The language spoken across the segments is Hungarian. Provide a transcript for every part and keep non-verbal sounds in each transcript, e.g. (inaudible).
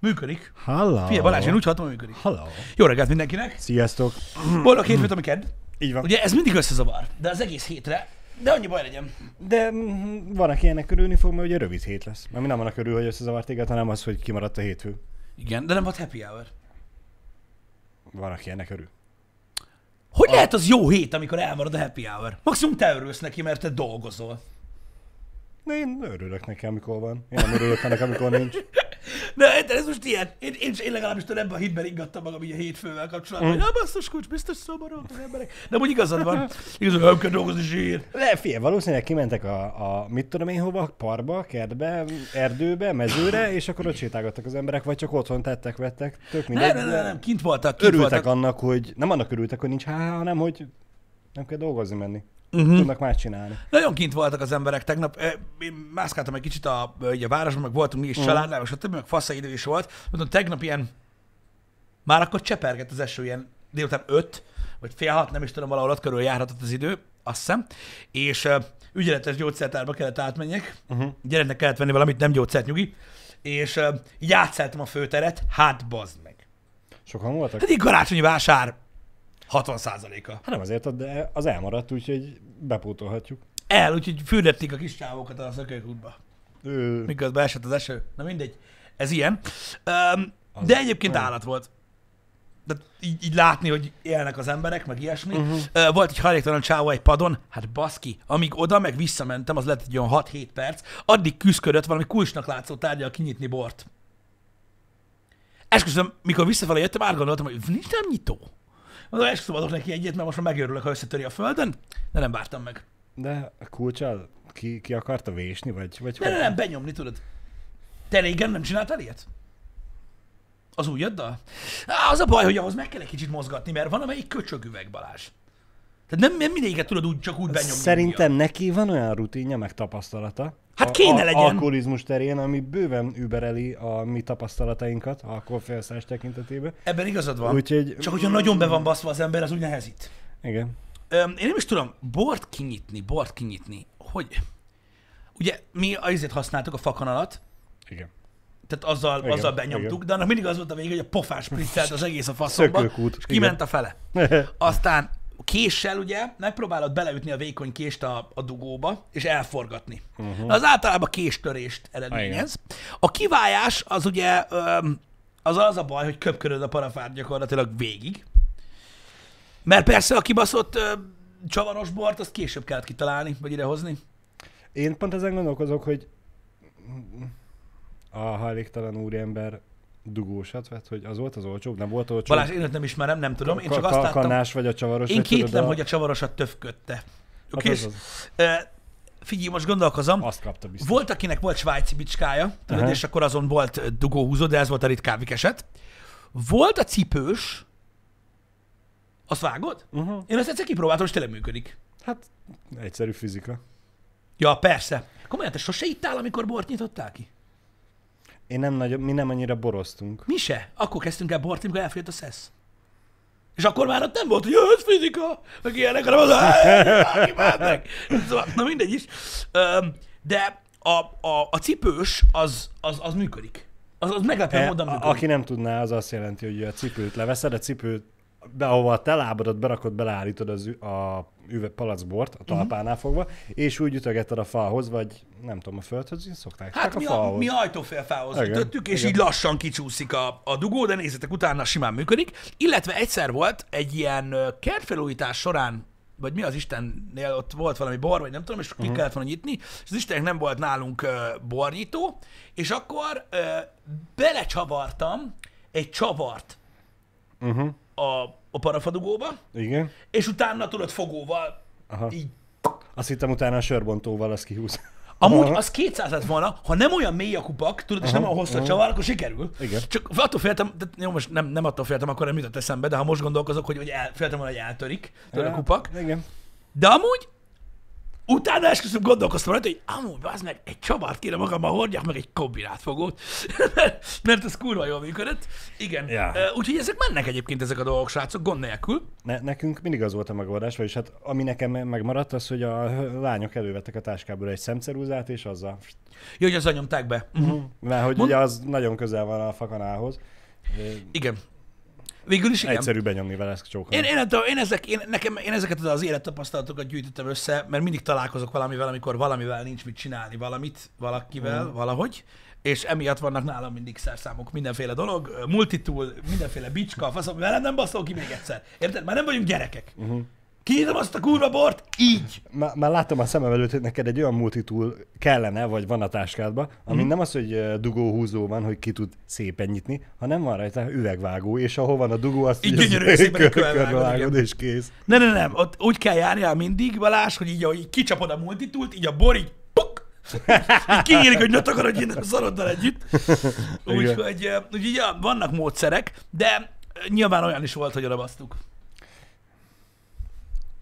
Működik. Halló. Figyelj Balázs, én úgy hallottam, hogy működik. Halló. Jó reggelt mindenkinek. Sziasztok. Boldog hétfőt, ami kedd. Így van. Ugye ez mindig összezavar, de az egész hétre. De annyi baj legyen. De van, aki ennek örülni fog, mert ugye rövid hét lesz. Mert mi nem annak örül, hogy összezavart téged, hanem az, hogy kimaradt a hétfő. Igen, de nem volt happy hour. Van, aki ennek örül. Hogy lehet az jó hét, amikor elmarad a happy hour? Maximum te örülsz neki, mert te dolgozol. De én örülök neki, amikor van. Én nem örülök ennek, amikor nincs. (laughs) De érted, ez most ilyen. Én, én, én legalábbis tőle ebben a hitben ingattam magam így a hétfővel kapcsolatban, hogy na basszus kulcs, biztos szomorúak az emberek. De úgy igazad van. Igazad, nem kell dolgozni zsír. De figyelj, valószínűleg kimentek a, a, mit tudom én hova, parkba, kertbe, erdőbe, mezőre, és akkor ott sétálgattak az emberek, vagy csak otthon tettek, vettek, tök mindegy. Nem, nem, nem, nem, kint voltak, kint Örültek voltak. annak, hogy, nem annak örültek, hogy nincs HH, hanem hogy nem kell dolgozni menni. Uh-huh. Tudnak más csinálni. Nagyon kint voltak az emberek tegnap. Én mászkáltam egy kicsit a, ugye a városban, meg voltunk mi is családnál, és a többi meg fasza idő is volt. Mondom, tegnap ilyen, már akkor csepergett az eső, ilyen délután 5, vagy fél hat, nem is tudom, valahol ott körül járhatott az idő, azt hiszem. És uh, ügyeletes gyógyszertárba kellett átmenjek. Uh-huh. Gyereknek kellett venni valamit, nem gyógyszert nyugi. És uh, így a főteret, hát bazd meg. Sokan voltak? Hát egy karácsonyi vásár 60%-a. Hát nem azért, de az elmaradt, úgyhogy bepótolhatjuk. El, úgyhogy fürdették a kis csávokat a szökőkútba. Ő... miközben esett az eső. Na mindegy, ez ilyen. Um, de egyébként olyan. állat volt. De így, így látni, hogy élnek az emberek, meg ilyesmi. Uh-huh. Uh, volt egy hajléktalan csávó egy padon, hát baszki, amíg oda, meg visszamentem, az lett egy olyan 6-7 perc, addig küzdködött valami kulcsnak látszó tárgyal kinyitni bort. Esküszöm, mikor visszafele jöttem, átgondoltam, hogy nincs nem nyitó. Mondom, esküszöm, adok neki egyet, mert most már megőrülök, ha összetöri a földön, de nem vártam meg. De a kulcsal ki, ki akarta vésni, vagy, vagy Nem, nem, nem, benyomni, tudod. Te régen nem csináltál ilyet? Az ujjaddal? Á, az a baj, hogy ahhoz meg kell egy kicsit mozgatni, mert van amelyik köcsögüveg, Balázs. Tehát nem, nem mindegyiket tudod úgy, csak úgy benyomni. Szerintem neki van olyan rutinja, meg tapasztalata. Hát kéne a, legyen. Alkoholizmus terén, ami bőven übereli a mi tapasztalatainkat alkoholfelszállás tekintetében. Ebben igazad van. Úgyhogy, Csak hogyha nagyon be van baszva az ember, az úgy nehezít. igen. Öm, én nem is tudom, bort kinyitni, bort kinyitni, hogy... Ugye mi azért használtuk a fakanalat, Igen. tehát azzal, Igen, azzal benyomtuk, igen. de annak mindig az volt a vége, hogy a pofás (laughs) spriccelt az egész a faszomba, és kiment igen. a fele. Aztán késsel ugye megpróbálod beleütni a vékony kést a, a dugóba, és elforgatni. Uh-huh. Az általában késtörést eredményez. A kivájás az ugye az az a baj, hogy köpköröd a parafát gyakorlatilag végig. Mert persze a kibaszott csavaros bort, azt később kellett kitalálni, vagy idehozni. Én pont ezen gondolkozok, hogy a hajléktalan úriember dugósat vett, hogy az volt az olcsóbb, nem volt olcsóbb. Balázs, én őt nem ismerem, nem tudom. Én csak azt láttam, Kannás vagy a csavaros. én kétlem, hogy a csavarosat töfködte. Hát Oké? Ö, Figyelj, most gondolkozom. Azt kapta biztos. Volt, akinek volt svájci bicskája, tudod, és akkor azon volt dugóhúzó, de ez volt a ritkábbik eset. Volt a cipős, azt vágod? Uh-huh. Én azt egyszer kipróbáltam, és tényleg működik. Hát egyszerű fizika. Ja, persze. Komolyan, te sose ittál, amikor bort nyitottál ki? Én nem nagyon, mi nem annyira boroztunk. Mi se. Akkor kezdtünk el bort, amikor elfogyott a szesz. És akkor már ott nem volt, hogy "Jö, ez fizika, meg ilyenek, hanem az, "Áj, imád meg. Szóval, na mindegy is. De a, a, a cipős, az, az, az működik. Az, az meglepően E, módon működik. aki nem tudná, az azt jelenti, hogy a cipőt leveszed, a cipőt, be, ahova a te lábadat berakod, beleállítod az, a üve, palackbort, Mhm. a talpánál fogva, és úgy ütögeted a falhoz, vagy nem tudom, a földhöz, így szokták. Hát mi a falhoz. mi ajtófélfához ütöttük, és igen. így lassan kicsúszik a, a dugó, de nézzetek, utána simán működik. Illetve egyszer volt egy ilyen kertfelújítás során, vagy mi az Istennél, ott volt valami bor, vagy nem tudom, és ki uh-huh. kellett volna nyitni, és az Istennek nem volt nálunk uh, bornyitó, és akkor uh, belecsavartam egy csavart Uh-huh. A, a parafadugóba, Igen. és utána tudod fogóval Aha. így Azt hittem utána a sörbontóval azt kihúz. Amúgy Aha. az 200 lett volna, ha nem olyan mély a kupak, tudod, és nem olyan hosszú a csavar, akkor sikerül. Igen. Csak attól féltem, de jó, most nem, nem attól féltem, akkor nem jutott eszembe, de ha most gondolkozok, hogy, hogy el, féltem volna, hogy eltörik tudod, a kupak. Igen. De amúgy utána esküszöm gondolkoztam rajta, hogy amúgy az meg egy csavart kéne magammal hordjak, meg egy kombinátfogót, (laughs) mert ez kurva jól működött. Igen. Ja. Úgyhogy ezek mennek egyébként ezek a dolgok, srácok, gond nélkül. Ne, nekünk mindig az volt a megoldás, vagyis hát ami nekem megmaradt az, hogy a lányok elővettek a táskából egy szemcerúzát, és azzal. Jó, hogy azzal nyomták be. Uh-huh. Mert hogy Mond- ugye az nagyon közel van a fakanához. Igen. Végül is igen. Egyszerű benyomni vele ezt csókolni. Én, én, nem tudom, én, ezek, én, nekem, én ezeket az élettapasztalatokat gyűjtöttem össze, mert mindig találkozok valamivel, amikor valamivel nincs mit csinálni, valamit valakivel, mm. valahogy, és emiatt vannak nálam mindig szerszámok, mindenféle dolog, multitool, mindenféle bicska, faszom, velem nem baszol ki még egyszer. Érted? Már nem vagyunk gyerekek. Uh-huh. Kinyitom azt a kurva bort, így. Már, már láttam a szemem előtt, hogy neked egy olyan multitool kellene, vagy van a táskádban, ami mm. nem az, hogy dugóhúzó van, hogy ki tud szépen nyitni, hanem van rajta üvegvágó, és ahol van a dugó, azt Így így gyönyörű szépen körbevágod, és kész. Ne, ne, nem, ott úgy kell járnia mindig, Balázs, hogy így, ahogy kicsapod a multitult, így a bor így puk, így kinyílik, hogy ne takarodj innen a szaroddal együtt. Úgyhogy, úgyhogy ja, vannak módszerek, de nyilván olyan is volt, hogy oda basztuk.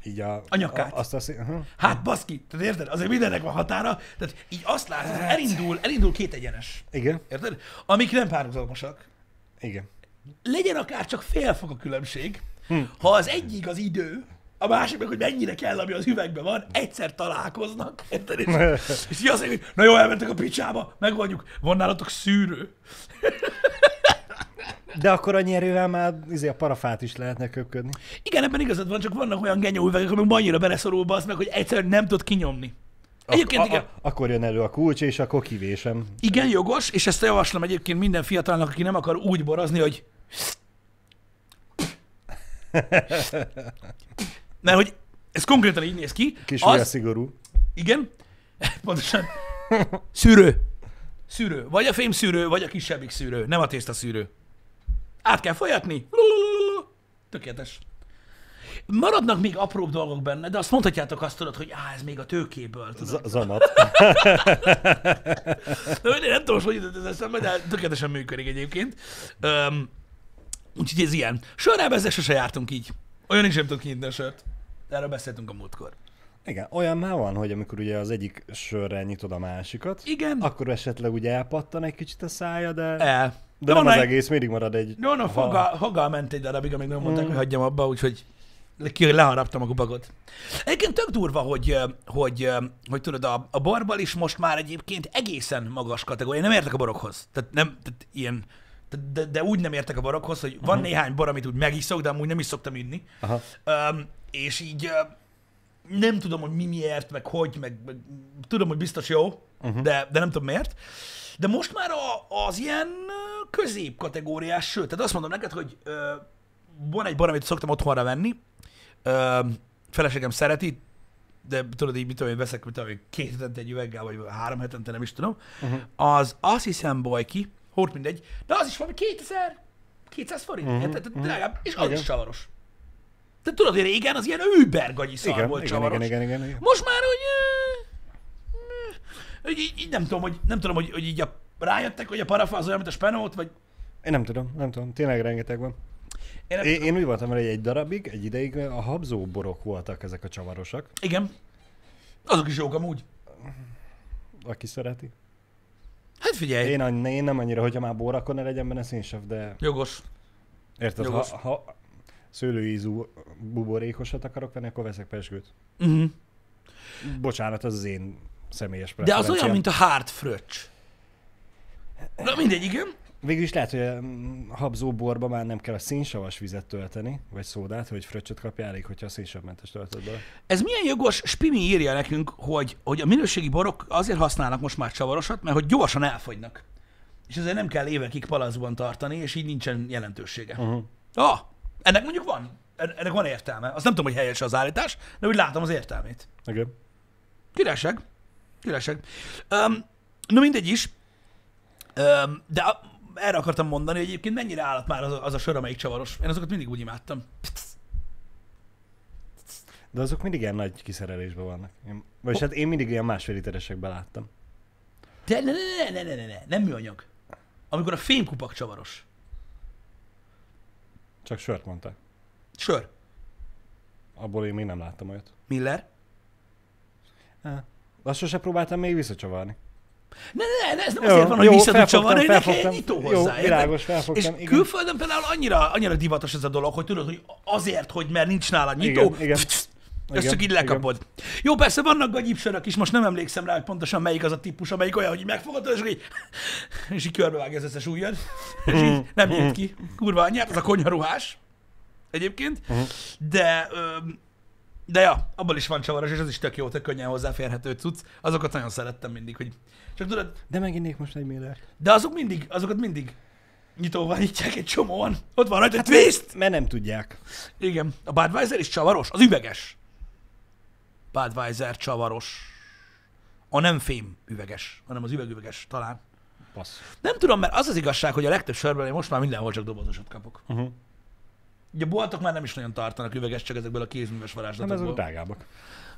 Így a, A nyakát. A, azt a szé- aha. Hát baszki, tehát érted? Azért mindennek van határa, tehát így azt látod, hogy elindul, elindul két egyenes. Igen, Érted? Amik nem párhuzamosak. igen. legyen akár csak fél fok a különbség, hm. ha az egyik az idő, a másik meg, hogy mennyire kell, ami az üvegben van, egyszer találkoznak, érted? És, (laughs) és így azt mondja, hogy na jó, elmentek a picsába, megoldjuk, van nálatok szűrő. De akkor annyi erővel már izé, a parafát is lehetne köpködni. Igen, ebben igazad van, csak vannak olyan genyó üvegek, amik annyira beleszorul az meg, hogy egyszerűen nem tud kinyomni. Egyébként igen, akkor jön elő a kulcs, és akkor kivésem. igen, jogos, és ezt javaslom egyébként minden fiatalnak, aki nem akar úgy borozni, hogy (laughs) mert hogy ez konkrétan így néz ki. Kis az... szigorú. Igen, (laughs) pontosan. Szűrő. Szűrő. Vagy a fém szűrő, vagy a kisebbik szűrő. Nem a tészta szűrő. Át kell folyatni. Tökéletes. Maradnak még apróbb dolgok benne, de azt mondhatjátok azt tudod, hogy á, ez még a tőkéből. Tudod. Zamat. (laughs) Nem tudom, hogy jutott ez eszembe, de tökéletesen működik egyébként. Um, úgyhogy ez ilyen. Ezzel sose jártunk így. Olyan is nem tud kinyitni a sört. Erről beszéltünk a múltkor. Igen, olyan már van, hogy amikor ugye az egyik sörrel nyitod a másikat, Igen. akkor esetleg ugye elpattan egy kicsit a szája, de, El. de nem van az egész, mindig marad egy... No, ha- foggal, foggal ment egy darabig, amíg nem mondták, Mm. hogy hagyjam abba, úgyhogy ki leharaptam a kupagot. Egyébként tök durva, hogy, hogy, ö, hogy tudod, a, a borbal is most már egyébként egészen magas kategória. Nem értek a borokhoz. Tehát nem, tehát ilyen, de, de, úgy nem értek a borokhoz, hogy van néhány bor, amit úgy megiszok, de amúgy nem is szoktam inni. Aha. Um, és így nem tudom, hogy mi miért, meg hogy, meg, meg tudom, hogy biztos jó, uh-huh. de, de nem tudom miért. De most már a, az ilyen középkategóriás, sőt, tehát azt mondom neked, hogy ö, van egy bor, amit szoktam otthonra venni, ö, feleségem szereti, de tudod így, mit tudom, én veszek, mit tudom, én, két hetente egy üveggel, vagy három hetente, nem is tudom, uh-huh. az azt hiszem bajki, hót mindegy, de az is valami 2000, 200 forint, uh-huh. Tehát drágább, és az Igen. is csavaros. Tehát tudod, hogy régen az ilyen übergagyi szar Igen, volt igen, csavaros. igen, igen, igen, igen. Most már, hogy, ö, hogy így, így, nem tudom, hogy, nem tudom, hogy, hogy így a, rájöttek, hogy a parafa az olyan, mint a spenót, vagy Én nem tudom, nem tudom, tényleg rengeteg van. én nem, Én, én úgy voltam hogy egy darabig, egy ideig a habzó borok voltak ezek a csavarosak, Igen. Azok is jók amúgy. aki szereti. Hát figyelj, Én, én nem annyira, hogyha már bor, akkor ne legyen benne szénsav, de jogos. érted, ha, Jogos. ha szőlőízú buborékosat akarok venni, akkor veszek pesgőt. Uh-huh. Bocsánat, az az én személyes De az olyan, mint a hard fröccs. Na mindegy, igen. Végül is lehet, hogy a mm, habzó borba már nem kell a szénsavas vizet tölteni, vagy szódát, hogy fröccsöt kapjál, elég, hogyha a szénsavmentes töltöd bele. Ez milyen jogos, Spimi írja nekünk, hogy, hogy a minőségi borok azért használnak most már csavarosat, mert hogy gyorsan elfogynak. És ezért nem kell évekig palaszban tartani, és így nincsen jelentősége. Uh-huh. Ah, ennek mondjuk van. En- Ennek van értelme. Azt nem tudom, hogy helyes az állítás, de úgy látom az értelmét. Igen. Királyság. Királyság. Um, no mindegy is. Um, de a, erre akartam mondani, hogy egyébként mennyire állat már az a, az a sör, amelyik csavaros. Én azokat mindig úgy imádtam. De azok mindig ilyen nagy kiszerelésben vannak. Én, vagyis hát én mindig ilyen másfél literesekben láttam. De ne, ne, ne, ne, ne, ne, nem műanyag. Amikor a fémkupak csavaros. Csak sört mondta. Sör. Abból én még nem láttam olyat. Miller. Azt sose próbáltam még visszacsavarni. Ne, ne, ne, ez nem Jó, azért van, hogy jó, vissza tud felfogtam, csavarni, hogy neki egy felfogtam. nyitó Jó, hozzá. érted? világos, felfogtam, És igen. külföldön például annyira, annyira divatos ez a dolog, hogy tudod, hogy azért, hogy mert nincs nála nyitó, Igen, igen. Ezt Igen, csak így lekapod. Jó, persze vannak gagyipsörök is, most nem emlékszem rá, hogy pontosan melyik az a típus, amelyik olyan, hogy megfogod, és így, (laughs) és így körbevágja az összes ujjad, és így nem nyílt ki. Kurva anyját, az a konyharuhás egyébként, de, öm, de ja, abból is van csavaros, és az is tök jó, tök könnyen hozzáférhető cucc. Azokat nagyon szerettem mindig, hogy csak tudod, De meginnék most egy Miller. de azok mindig, azokat mindig nyitóval nyitják egy csomóan. Ott van rajta egy twist! Mert nem tudják. Igen, a Budweiser is csavaros, az üveges. Budweiser csavaros. A nem fém üveges, hanem az üvegüveges talán. Passz. Nem tudom, mert az az igazság, hogy a legtöbb sörben én most már mindenhol csak dobozosat kapok. Uh-huh. Ugye a boltok már nem is nagyon tartanak üveges, csak ezekből a kézműves Nem ezek varázslatokból. drágábbak.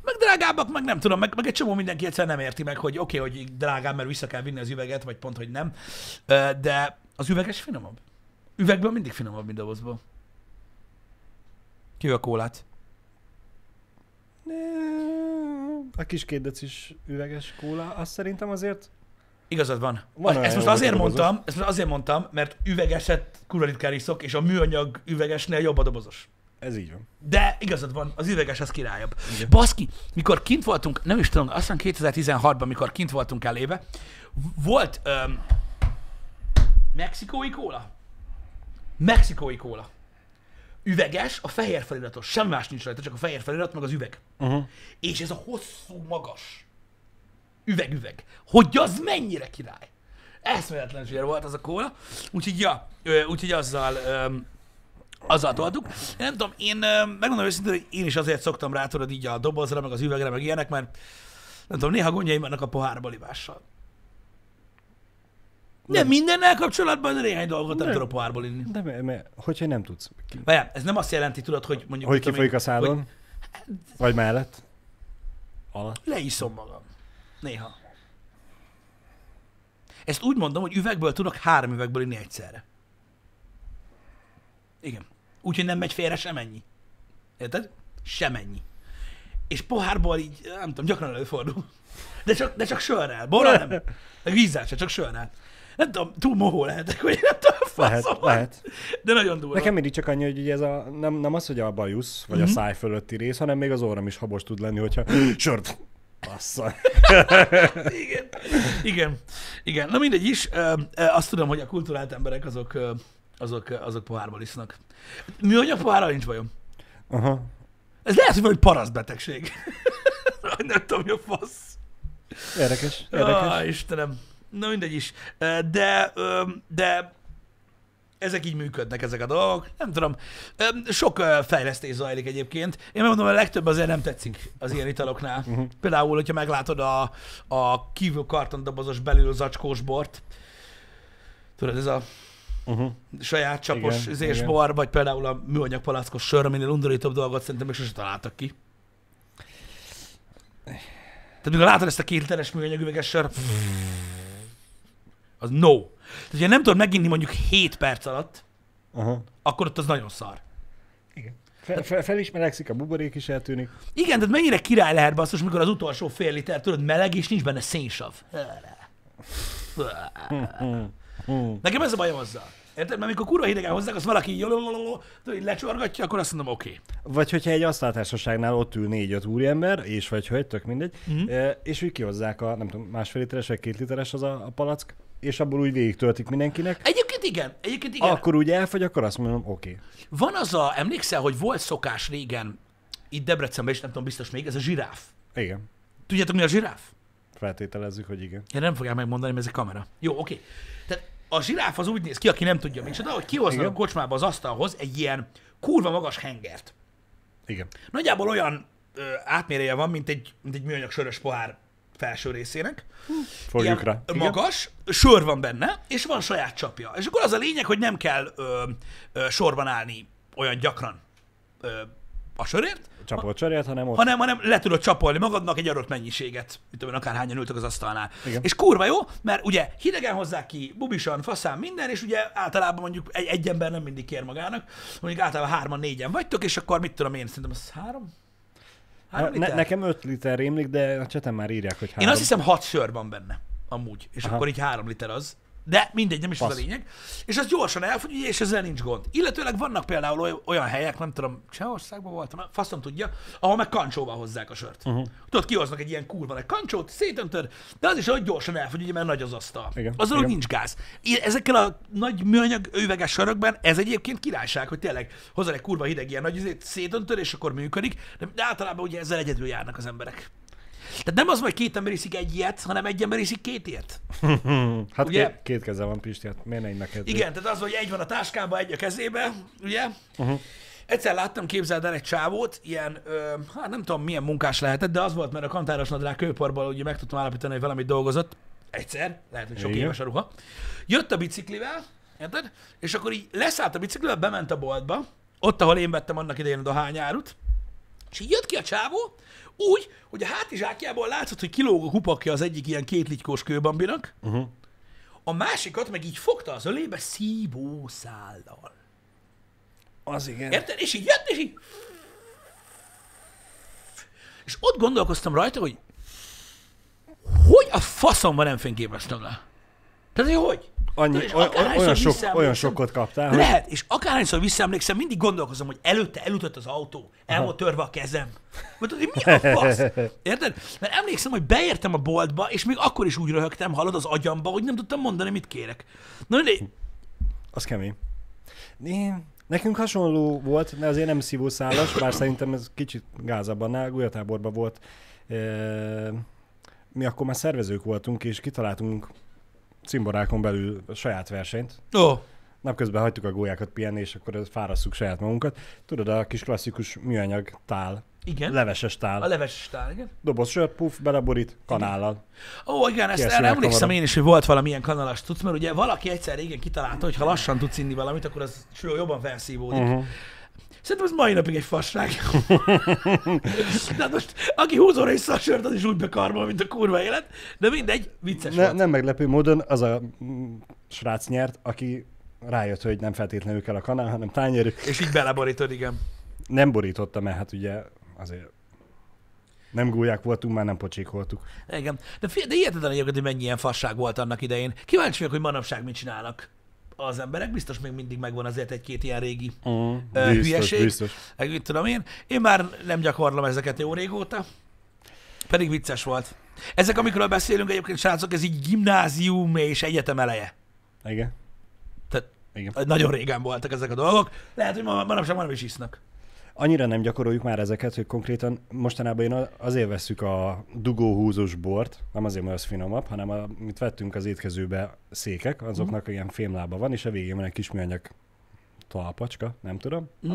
Meg drágábbak, meg nem tudom, meg, meg egy csomó mindenki egyszerűen nem érti meg, hogy oké, okay, hogy drágább, mert vissza kell vinni az üveget, vagy pont, hogy nem. De az üveges finomabb. Üvegből mindig finomabb, mint dobozból. Ki a kólát? A kis két decis üveges kóla, azt szerintem azért Igazad van. Van ezt most azért mondtam, ezt most azért mondtam, mert üvegeset kurva ritkán iszok, és a műanyag üvegesnél jobb a dobozos. ez így van. De igazad van, az üveges az királyabb. Igen. Baszki, mikor kint voltunk, nem is tudom, azt hiszem 2016-ban, mikor kint voltunk eléve, volt öm, mexikói kóla? Mexikói kóla. Üveges, a fehér feliratos, semmi más nincs rajta, csak a fehér felirat, meg az üveg. Uh-huh. És ez a hosszú, magas üveg-üveg. Hogy az mennyire király. Eszméletlen zsír volt az a kóla. Úgyhogy, ja, úgyhogy azzal, öm, azzal toltuk. Én nem tudom, én megmondom őszintén, hogy én is azért szoktam rá, tudod, így a dobozra, meg az üvegre, meg ilyenek, mert nem tudom, néha gondjaim vannak a pohárba livással. Nem mindennel kapcsolatban, néhány dolgot nem Nem. tudok pohárból inni. De me, me, hogyha nem tudsz, ki, Várjál, ez nem azt jelenti, tudod, hogy mondjuk... hogy kifolyik a szádon, vagy mellett, alatt. hogy Leiszom magam. Néha. Ezt úgy mondom, hogy üvegből tudok három üvegből inni egyszerre. Igen. Úgyhogy nem megy félre semennyi. Érted? Semennyi. És pohárból így, nem tudom, gyakran előfordul. De csak, de csak sörrel. Borral nem. (laughs) Meg vízzel se, csak sörrel. Nem tudom, túl mohó lehetek, vagy nem tudom, Lehet, faszom lehet. De nagyon durva. Nekem mindig csak annyi, hogy ez a, nem, nem az, hogy a bajusz, vagy Mhm. a száj fölötti rész, hanem még az orrom is habos tud lenni, hogyha (sniffs) sört. Bassza. Igen. Igen. Igen. Na mindegy is. Azt tudom, hogy a kulturált emberek azok, azok, azok pohárból isznak. Műanyag pohárral nincs bajom. Aha. Ez lehet, hogy valami parasztbetegség. (laughs) Nem tudom, mi a fasz. Érdekes, érdekes. Ah, Istenem. Na mindegy is. De, de ezek így működnek, ezek a dolgok. Nem tudom. Sok fejlesztés zajlik egyébként. Én megmondom, a legtöbb azért nem tetszik az ilyen italoknál. Uh-huh. Például, hogyha meglátod a, a kívül kartondobozos, belül zacskós bort, tudod, ez a Uh-huh. saját csapos Igen, igen. bor, vagy például a műanyag palackos sör, aminél undorítóbb dolgot szerintem még sose találtak ki. Tehát mikor látod ezt a két literes műanyag üveges sör, az no. Tehát, hogyha nem tudod meginni mondjuk 7 perc alatt, Aha. akkor ott az nagyon szar. Igen. Fe, fe, felismerekszik, a buborék is eltűnik. Igen, tehát mennyire király lehet basszus, mikor az utolsó fél liter, tudod, meleg, és nincs benne szénsav. Nekem ez a bajom azzal. Érted? Mert amikor kurva hidegen hozzák, azt valaki így, lecsorgatja, akkor azt mondom, oké. Okay. Vagy hogyha egy asztaltársaságnál ott ül négy-öt úriember, és vagy hölgy, tök mindegy, Mhm. uh-huh. és úgy kihozzák a, nem tudom, másfél literes vagy két literes az a, a palack, és abból úgy végig töltik mindenkinek, Egyébként igen, egyébként igen. akkor úgy elfogy, akkor azt mondom, oké. Okay. Van az a, emlékszel, hogy volt szokás régen, itt Debrecenben is, nem tudom, biztos még, ez a zsiráf. Igen. Tudjátok, mi a zsiráf? Feltételezzük, hogy igen. Én nem fogják megmondani, mert ez egy kamera. Jó, oké. Tehát a zsiráf az úgy néz ki, aki nem tudja micsoda, hogy kihoznak Igen. a kocsmába az asztalhoz egy ilyen kurva magas hengert. Igen. Nagyjából olyan ö, átméreje van, mint egy, mint egy műanyag sörös pohár felső részének. Fogjuk rá. magas, sör van benne, és van saját csapja. És akkor az a lényeg, hogy nem kell ö, ö, sorban állni olyan gyakran ö, a sörért, Csapott cserét, hanem ott. hanem, hanem le tudod csapolni magadnak egy adott mennyiséget, mint tudom, én, akárhányan ültök az asztalnál. Igen. És kurva jó, mert ugye hidegen hozzák ki, bubisan, faszán, minden, és ugye általában mondjuk egy, egy ember nem mindig kér magának, mondjuk általában hárman, négyen vagytok, és akkor mit tudom én, szerintem az három? Három Ne, nekem 5 liter rémlik, de a cseten már írják, hogy Én három. azt hiszem hat sör van benne, amúgy, és Aha. akkor így három liter az. De mindegy, nem is az a lényeg. És az gyorsan elfogy, és ezzel nincs gond. Illetőleg vannak például oly- olyan helyek, nem tudom, Csehországban voltam, faszom tudja, ahol meg kancsóval hozzák a sört. Uh-huh. Tudod, kihoznak egy ilyen kurva egy kancsót, szétöntöd, de az is olyan gyorsan elfogy, ugye, mert nagy az asztal. Igen, Azon igen. nincs gáz. Ezekkel a nagy műanyag üveges sörökben ez egyébként királyság, hogy tényleg hozzá egy kurva hideg ilyen nagy szétöntöd, és akkor működik, de általában ugye ezzel egyedül járnak az emberek. Tehát nem az, hogy két ember iszik egy ilyet, hanem egy ember iszik két ilyet. (laughs) Hát Ugye? két, két keze van, Pisti, hát miért ne így neked? Igen, tehát az, hogy egy van a táskában, egy a kezébe, ugye? Uh-huh. Egyszer láttam, képzeld el egy csávót, ilyen, ö, hát nem tudom milyen munkás lehetett, de az volt, mert a kantáros nadrág kőporból ugye meg tudtam állapítani, hogy valamit dolgozott. Egyszer, lehet, hogy sok Igen. éves a ruha. Jött a biciklivel, érted? És akkor így leszállt a biciklivel, bement a boltba, ott, ahol én vettem annak idején a dohányárut, és így jött ki a csávó, úgy, hogy a hátizsákjából látszott, hogy kilóg a kupakja az egyik ilyen kétlitykós kőbambinak, Uh-huh. a másikat meg így fogta az ölébe szívószállal. Az igen. Érted? És így jött, és így... És ott gondolkoztam rajta, hogy hogy a faszomban nem fényképeztem le? Tehát, hogy hogy? Annyi, és olyan, sok, olyan sokkot kaptál, hogy Lehet, és akárhányszor visszaemlékszem, mindig gondolkozom, hogy előtte elütött az autó, el volt törve a kezem. Tudod, hogy mi a fasz? Érted? Mert emlékszem, hogy beértem a boltba, és még akkor is úgy röhögtem, hallod az agyamba, hogy nem tudtam mondani, mit kérek. Na, de az kemény. Én, nekünk hasonló volt, de azért nem szívószálas, bár szerintem ez kicsit gázabb annál, Gulyatáborban volt. E, mi akkor már szervezők voltunk, és kitaláltunk cimborákon belül a saját versenyt. Ó, Napközben hagytuk a gólyákat pihenni, és akkor fárasszuk saját magunkat. Tudod, a kis klasszikus műanyag tál, igen. leveses tál. A leves stál, igen. Doboz sört, puff, beleborít, kanállal. Ó, igen, ezt erre emlékszem én is, hogy volt valamilyen kanalas tudsz, mert ugye valaki egyszer régen kitalálta, hogy ha lassan tudsz inni valamit, akkor az jobban felszívódik. Uh-huh. Szerintem ez mai napig egy fasság. (laughs) de hát most, aki húzóra is a sört, az is úgy bekarmol, mint a kurva élet. De mindegy, vicces Ne, volt. nem meglepő módon az a mm, srác nyert, aki rájött, hogy nem feltétlenül kell a kanál, hanem tányér. És így beleborítod, igen. Nem borította, mert hát ugye azért nem gólyák voltunk, már nem pocsék voltuk. Igen. De, de hihetetlen egyébként, hogy mennyi ilyen fasság volt annak idején. Kíváncsi vagyok, hogy manapság mit csinálnak az emberek. Biztos még mindig megvan azért egy-két ilyen régi Uh, biztos, hülyeség. biztos. meg mit tudom én. Én már nem gyakorlom ezeket jó régóta, pedig vicces volt. Ezek, amikről beszélünk egyébként, srácok, ez így gimnázium és egyetem eleje. Igen. Tehát Igen. nagyon régen voltak ezek a dolgok. Lehet, hogy ma, manapság már nem is isznak. Annyira nem gyakoroljuk már ezeket, hogy konkrétan mostanában én a- azért vesszük a dugóhúzós bort, nem azért, mert az finomabb, hanem amit vettünk az étkezőbe székek, azoknak ilyen fémlába van, és a végén van egy kis műanyag talpacska, nem tudom. Mhm.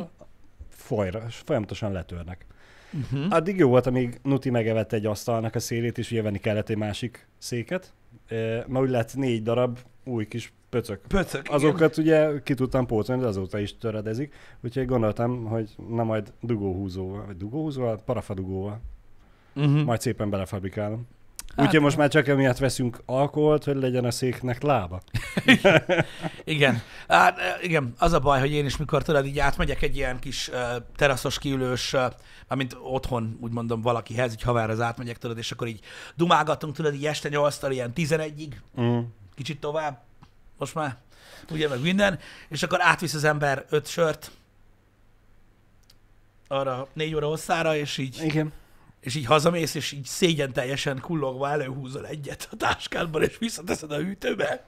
Folyra, folyamatosan letörnek. Uh-huh. Addig jó volt, amíg Nuti megevett egy asztalnak a szélét, és ugye venni kellett egy másik széket. Ma úgy lett négy darab új kis pöcök. Pöcök. igen. Azokat ugye ki tudtam pótolni, de azóta is töredezik. Úgyhogy gondoltam, hogy na majd dugóhúzóval, vagy dugóhúzóval, parafadugóval, Uh-huh. majd szépen belefabrikálom. Hát- Úgyhogy most már csak emiatt veszünk alkoholt, hogy legyen a széknek lába. (laughs) Igen. Hát, eh, igen, az a baj, hogy én is mikor tudod, így átmegyek egy ilyen kis uh, teraszos kiülős, uh, mármint otthon, úgy mondom, valakihez, így haverhez átmegyek, tudod, és akkor így dumálgatunk, tudod, így este 8 ilyen 11-ig, Mm. kicsit tovább, most már, ugye, meg minden, és akkor átvisz az ember öt sört arra négy óra hosszára, és így, Igen. És így hazamész, és így szégyen teljesen kullogva előhúzol egyet a táskádban, és visszateszed a hűtőbe,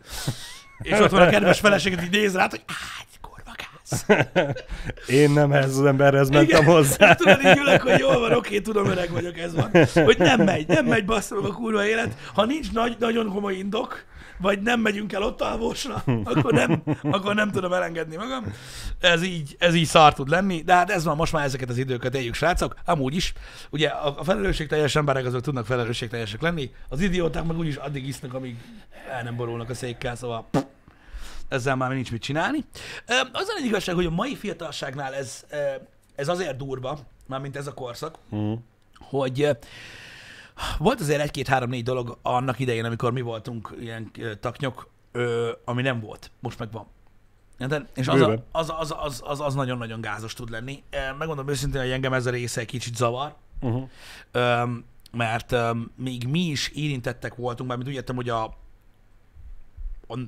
és ott van a kedves feleséged, így néz rád, hogy ágy, kurva gáz. Én nem ehhez az emberhez mentem hozzá. (laughs) Tudod, így ülök, hogy jól van, oké, tudom, öreg vagyok, ez van. Hogy nem megy, nem megy bassza meg a kurva élet. Ha nincs nagy, nagyon komoly indok, vagy nem megyünk el ott alvósra, akkor nem, akkor nem tudom elengedni magam. Ez így, ez így szar tud lenni, de hát ez van, most már ezeket az időket éljük, srácok. Amúgy is, ugye a, a felelősségteljes emberek azok tudnak felelősségteljesek lenni, az idióták meg úgyis addig isznak, amíg el nem borulnak a székkel, szóval pff, ezzel már nincs mit csinálni. Az nagy igazság, hogy a mai fiatalságnál ez, ez azért durva, mármint ez a korszak, Mm. hogy volt azért egy-két-három-négy dolog annak idején, amikor mi voltunk ilyen taknyok, ö, ami nem volt. Most meg van. Érted? És az, a, az, az, az, az, az nagyon-nagyon gázos tud lenni. Megmondom őszintén, hogy engem ez a része egy kicsit zavar, Uh-huh. Öm, mert öm, még mi is érintettek voltunk, mert úgy értem, hogy a, a,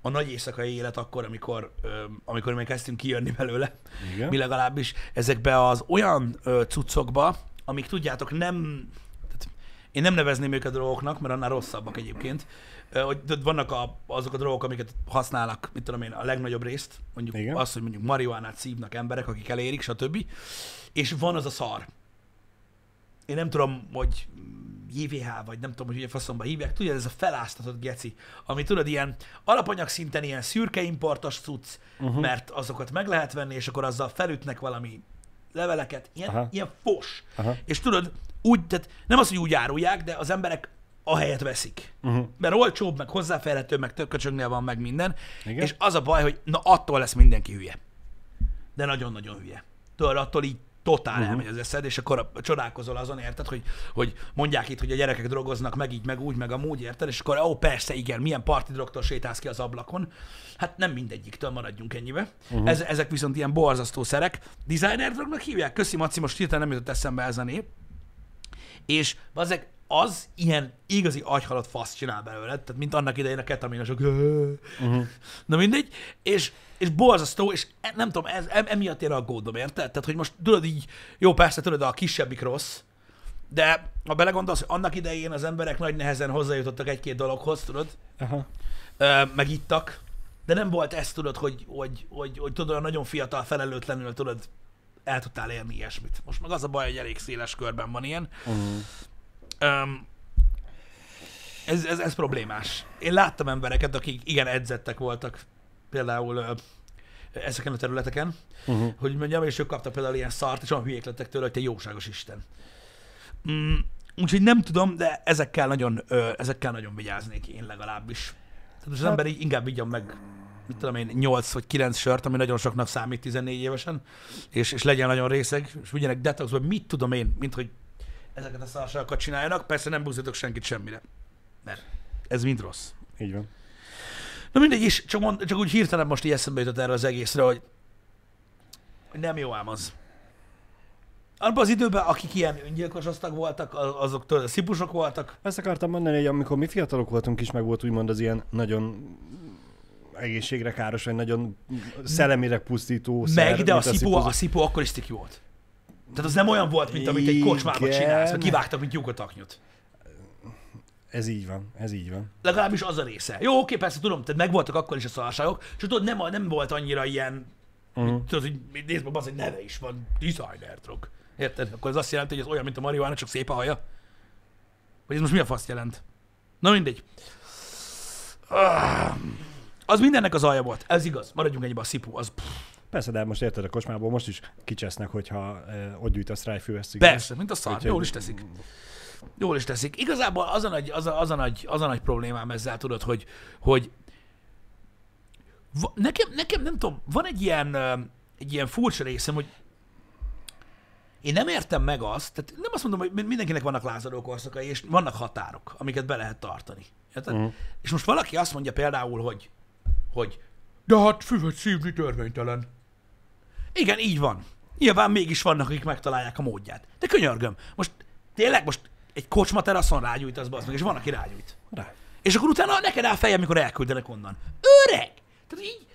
a nagy éjszakai élet akkor, amikor, öm, amikor még kezdtünk kijönni belőle, Igen. mi legalábbis ezekbe az olyan ö, cuccokba, amik tudjátok nem, én nem nevezném őket drogoknak, mert annál rosszabbak egyébként, hogy vannak a, azok a drogok, amiket használnak, mit tudom én, a legnagyobb részt, mondjuk Igen. azt, hogy mondjuk marihuánát szívnak emberek, akik elérik, stb. És van az a szar. Én nem tudom, hogy JVH, vagy nem tudom, hogy ugye faszomba hívják, tudod, ez a feláztatott geci, ami tudod, ilyen alapanyag szinten ilyen szürke importos cucc, uh-huh. mert azokat meg lehet venni, és akkor azzal felütnek valami leveleket, ilyen, Aha. ilyen fos. Aha. És tudod, úgy, tehát nem az, hogy úgy árulják, de az emberek a helyet veszik. Uh-huh. Mert olcsóbb, meg hozzáférhető, meg több köcsögnél van, meg minden. Igen. És az a baj, hogy na attól lesz mindenki hülye. De nagyon-nagyon hülye. Tudod, attól így totál uh-huh. elmegy az eszed, és akkor csodálkozol azon, érted, hogy, hogy mondják itt, hogy a gyerekek drogoznak, meg így, meg úgy, meg amúgy, érted, és akkor ó, persze, igen, milyen parti drogtól sétálsz ki az ablakon. Hát nem mindegyiktől maradjunk ennyibe. Uh-huh. Ez, ezek viszont ilyen borzasztó szerek. Designer drognak hívják? Köszi, Maci, most hirtelen nem jutott eszembe ez a nép. És azek az ilyen igazi agyhalott fasz csinál belőle, tehát mint annak idején a ketaminosok. Uh-huh. Na mindegy, és, és borzasztó, és e- nem tudom, ez, em- emiatt én aggódom, érted? Tehát, hogy most tudod így, jó, persze tudod, a kisebbik rossz, de ha belegondolsz, hogy annak idején az emberek nagy nehezen hozzájutottak egy-két dologhoz, tudod, Aha. ö, meg ittak, de nem volt ez, tudod, hogy, hogy, hogy, hogy tudod, nagyon fiatal, felelőtlenül, tudod, el tudtál érni ilyesmit. Most meg az a baj, hogy elég széles körben van ilyen. Uh-huh. Um, ez, ez, ez problémás. Én láttam embereket, akik igen edzettek voltak, például ö, ezeken a területeken, Uh-huh. hogy mondjam, és ők kaptak például ilyen szart, és olyan hülyék lettek tőle, hogy te jóságos Isten. Mm, úgyhogy nem tudom, de ezekkel nagyon, ö, ezekkel nagyon vigyáznék én legalábbis. Tehát az Hát- ember így inkább vigyon meg, mit tudom én, 8 vagy 9 sört, ami nagyon soknak számít 14 évesen, és, és legyen nagyon részeg, és vigyenek detox, vagy mit tudom én, mint hogy ezeket a szarságokat csináljanak. Persze nem buzdítok senkit semmire, mert ez mind rossz. Így van. Na mindegy is, csak, mond, csak úgy hirtelen most így eszembe jutott erre az egészre, hogy, nem jó ám az. Abban az időben, akik ilyen öngyilkos osztag voltak, azok szipusok voltak, Ezt akartam mondani, hogy amikor mi fiatalok voltunk is, meg volt úgymond az ilyen nagyon egészségre káros, vagy nagyon szellemileg pusztító szer, meg, de a szipozó. a szipo akkor is ciki volt. Tehát az nem olyan volt, mint amit egy kocsmában csinálsz, vagy kivágtak, mint tyúkotaknyot. Ez így van, ez így van. Legalábbis az a része. Jó, oké, persze tudom, tehát megvoltak akkor is a szarságok, és tudod, nem, nem volt annyira ilyen, Uh-huh. tudod, hogy nézd meg, az egy neve is van, designer drog. Érted? Akkor ez azt jelenti, hogy ez olyan, mint a marihuana, csak szép a haja? Vagy ez most mi a fasz jelent? Na mindegy. Ah, Az mindennek az alja volt. Ez igaz. Maradjunk ennyibe a szipu. Az pff, Persze, de most érted, a kocsmából most is kicsesznek, hogyha eh, ott gyűjt a sztrájfővesztük. persze, mint a szar. Úgyhogy- Jól is teszik. Jól is teszik. Igazából az a nagy, az a, az a nagy, az a nagy problémám ezzel, tudod, hogy, hogy nekem, nekem, nem tudom, van egy ilyen, ö, egy ilyen furcsa részem, hogy én nem értem meg azt, tehát nem azt mondom, hogy min- mindenkinek vannak lázadó korszakai, és vannak határok, amiket be lehet tartani. Érted? Mhm. És most valaki azt mondja például, hogy, hogy de hát füvet szívni törvénytelen. Igen, így van. Nyilván mégis vannak, akik megtalálják a módját. De könyörgöm, most tényleg most egy kocsma teraszon rágyújtasz, bazd meg, és van, aki rágyújt. Rá. És akkor utána neked áll fejem, mikor elküldenek onnan. Öreg! Tehát így,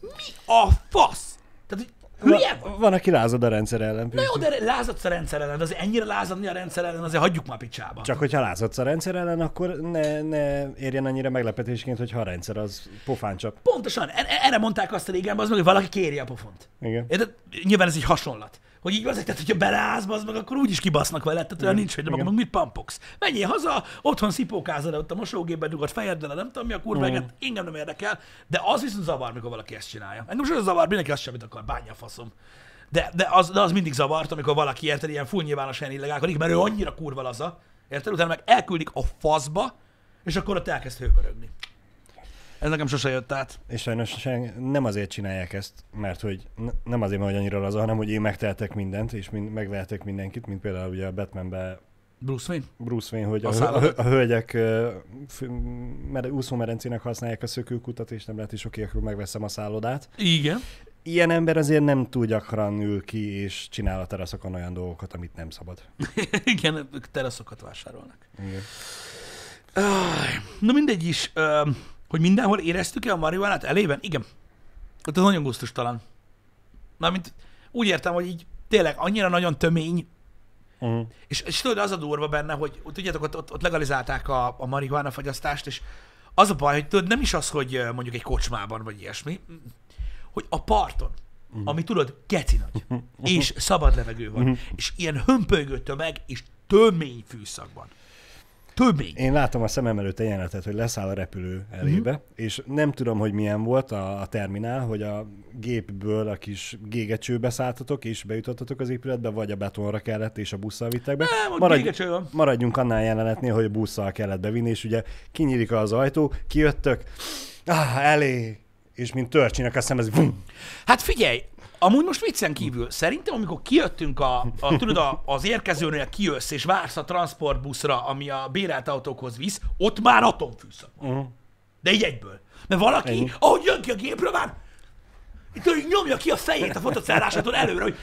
mi a fasz? Tehát, hogy hülye? Van, van, aki lázad a rendszer ellen. Na jó, de lázadsz a rendszer ellen, de azért ennyire lázadni a rendszer ellen, azért hagyjuk már picsába. Csak hogyha lázadsz a rendszer ellen, akkor ne, ne érjen annyira meglepetésként, hogyha a rendszer az pofán csap. Pontosan, erre mondták azt a régen, az meg, hogy valaki kéri a pofont. Igen. Érted? Nyilván ez egy hasonlat. Hogy így azért, tehát hogyha beleállsz, az meg, akkor úgyis kibasznak vele, tehát olyan nincs, hogy Igen. meg mit pampogsz. Menjél haza, otthon szipókázod ott a mosógépbe dugott fejeddel, nem tudom mi a kurva, mm. engem nem érdekel, de az viszont zavar, mikor valaki ezt csinálja. Engem sem zavar, mindenki azt sem, amit akar, bánja a faszom. De, de, az, de az mindig zavart, amikor valaki érted, ilyen full nyilvánosan illegálkodik, mert ő annyira kurva laza, érted? Utána meg elküldik a faszba, és akkor ott elkezd hőbörögni. Ez nekem sose jött át. És sajnos sen, nem azért csinálják ezt, mert hogy nem azért, mert hogy annyira laza, hanem hogy én megtehetek mindent, és mind, megvehetek mindenkit, mint például ugye a Batmanbe Bruce Wayne? Bruce Wayne, hogy a, A a, a hölgyek mere, úszómerencének használják a szökőkutat, és nem lehet is oké, akkor megveszem a szállodát. Igen. ilyen ember azért nem túl gyakran ül ki, és csinál a teraszokon olyan dolgokat, amit nem szabad. (laughs) Igen, ők teraszokat vásárolnak. Igen. Na mindegy is, hogy mindenhol éreztük-e a marihuánát elében? Igen. Hát ez nagyon gusztustalan. Mármint úgy értem, hogy így tényleg annyira nagyon tömény, Uh-huh. és, és tudod, az a durva benne, hogy tudjátok, ott, ott, ott legalizálták a, a marihuána fagyasztást, és az a baj, hogy tudod, nem is az, hogy mondjuk egy kocsmában, vagy ilyesmi, hogy a parton, uh-huh. ami tudod, geci nagy, és szabad levegő van, uh-huh. és ilyen hömpölygő tömeg, és tömény fűszakban. Tömény. Én látom a szemem előtt egy jelenetet, hogy leszáll a repülő elébe, mm-hmm. és nem tudom, hogy milyen volt a, a terminál, hogy a gépből a kis gégecsőbe szálltatok, és bejutottatok az épületbe, vagy a betonra kellett, és a busszal vittek be. Nem, Maradj-. Maradjunk annál jelenetnél, hogy a busszal kellett bevinni, és ugye kinyílik az ajtó, kijöttök, ah, elé, és mint törcsinek a szemez, vum, Hát figyelj, amúgy most viccen kívül, szerintem amikor kijöttünk a, a tudod, a, az érkezőnél kijössz és vársz a transportbuszra, ami a bérelt autókhoz visz, ott már atomfűszak van. uh, De így egyből. Mert valaki, Ennyi. ahogy jön ki a gépről már, itt így nyomja ki a fejét a fotocellásától előre, hogy,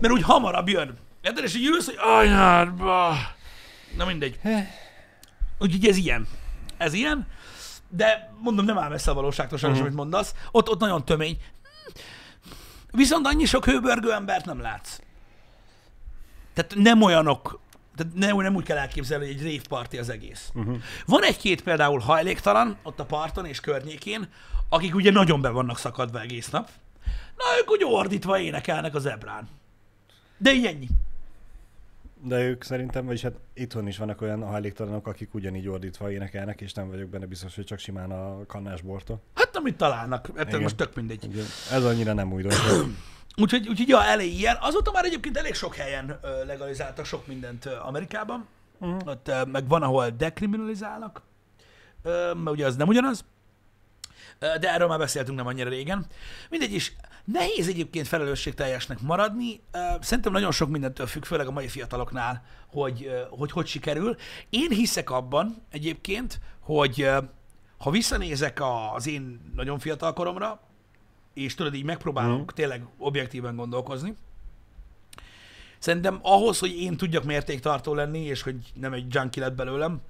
mert úgy hamarabb jön. Érted? És így ülsz, hogy anyádba. Na mindegy. Úgyhogy ez ilyen. Ez ilyen. De mondom, nem áll messze a valóságtól sajnos, amit mondasz. Ott, ott nagyon tömény. Viszont annyi sok hőbörgő embert nem látsz. Tehát nem olyanok, tehát nem, nem úgy kell elképzelni, hogy egy rave party az egész. Uh-huh. Van egy-két például hajléktalan ott a parton és környékén, akik ugye nagyon be vannak szakadva egész nap. Na, ők úgy ordítva énekelnek az ebrán. De így ennyi. de ők szerintem, vagyis hát itthon is vannak olyan hajléktalanok, akik ugyanígy ordítva énekelnek, és nem vagyok benne biztos, hogy csak simán a kannásbortól. Hát amit találnak, ettől Igen. most tök mindegy. Ugye, ez annyira nem újdonság. (clears throat) Úgyhogy, úgyhogy ja, elég ilyen. Azóta már egyébként elég sok helyen legalizáltak sok mindent Amerikában. Uh-huh. Ott meg van, ahol dekriminalizálnak, mert ugye az nem ugyanaz. De erről már beszéltünk nem annyira régen. Mindegy is, nehéz egyébként felelősségteljesnek maradni. Szerintem nagyon sok mindentől függ, főleg a mai fiataloknál, hogy hogy, hogy sikerül. Én hiszek abban egyébként, hogy ha visszanézek az én nagyon fiatal koromra, és tudod, így megpróbálunk Mhm. tényleg objektíven gondolkozni. Szerintem ahhoz, hogy én tudjak mértéktartó lenni, és hogy nem egy junkie lett belőlem,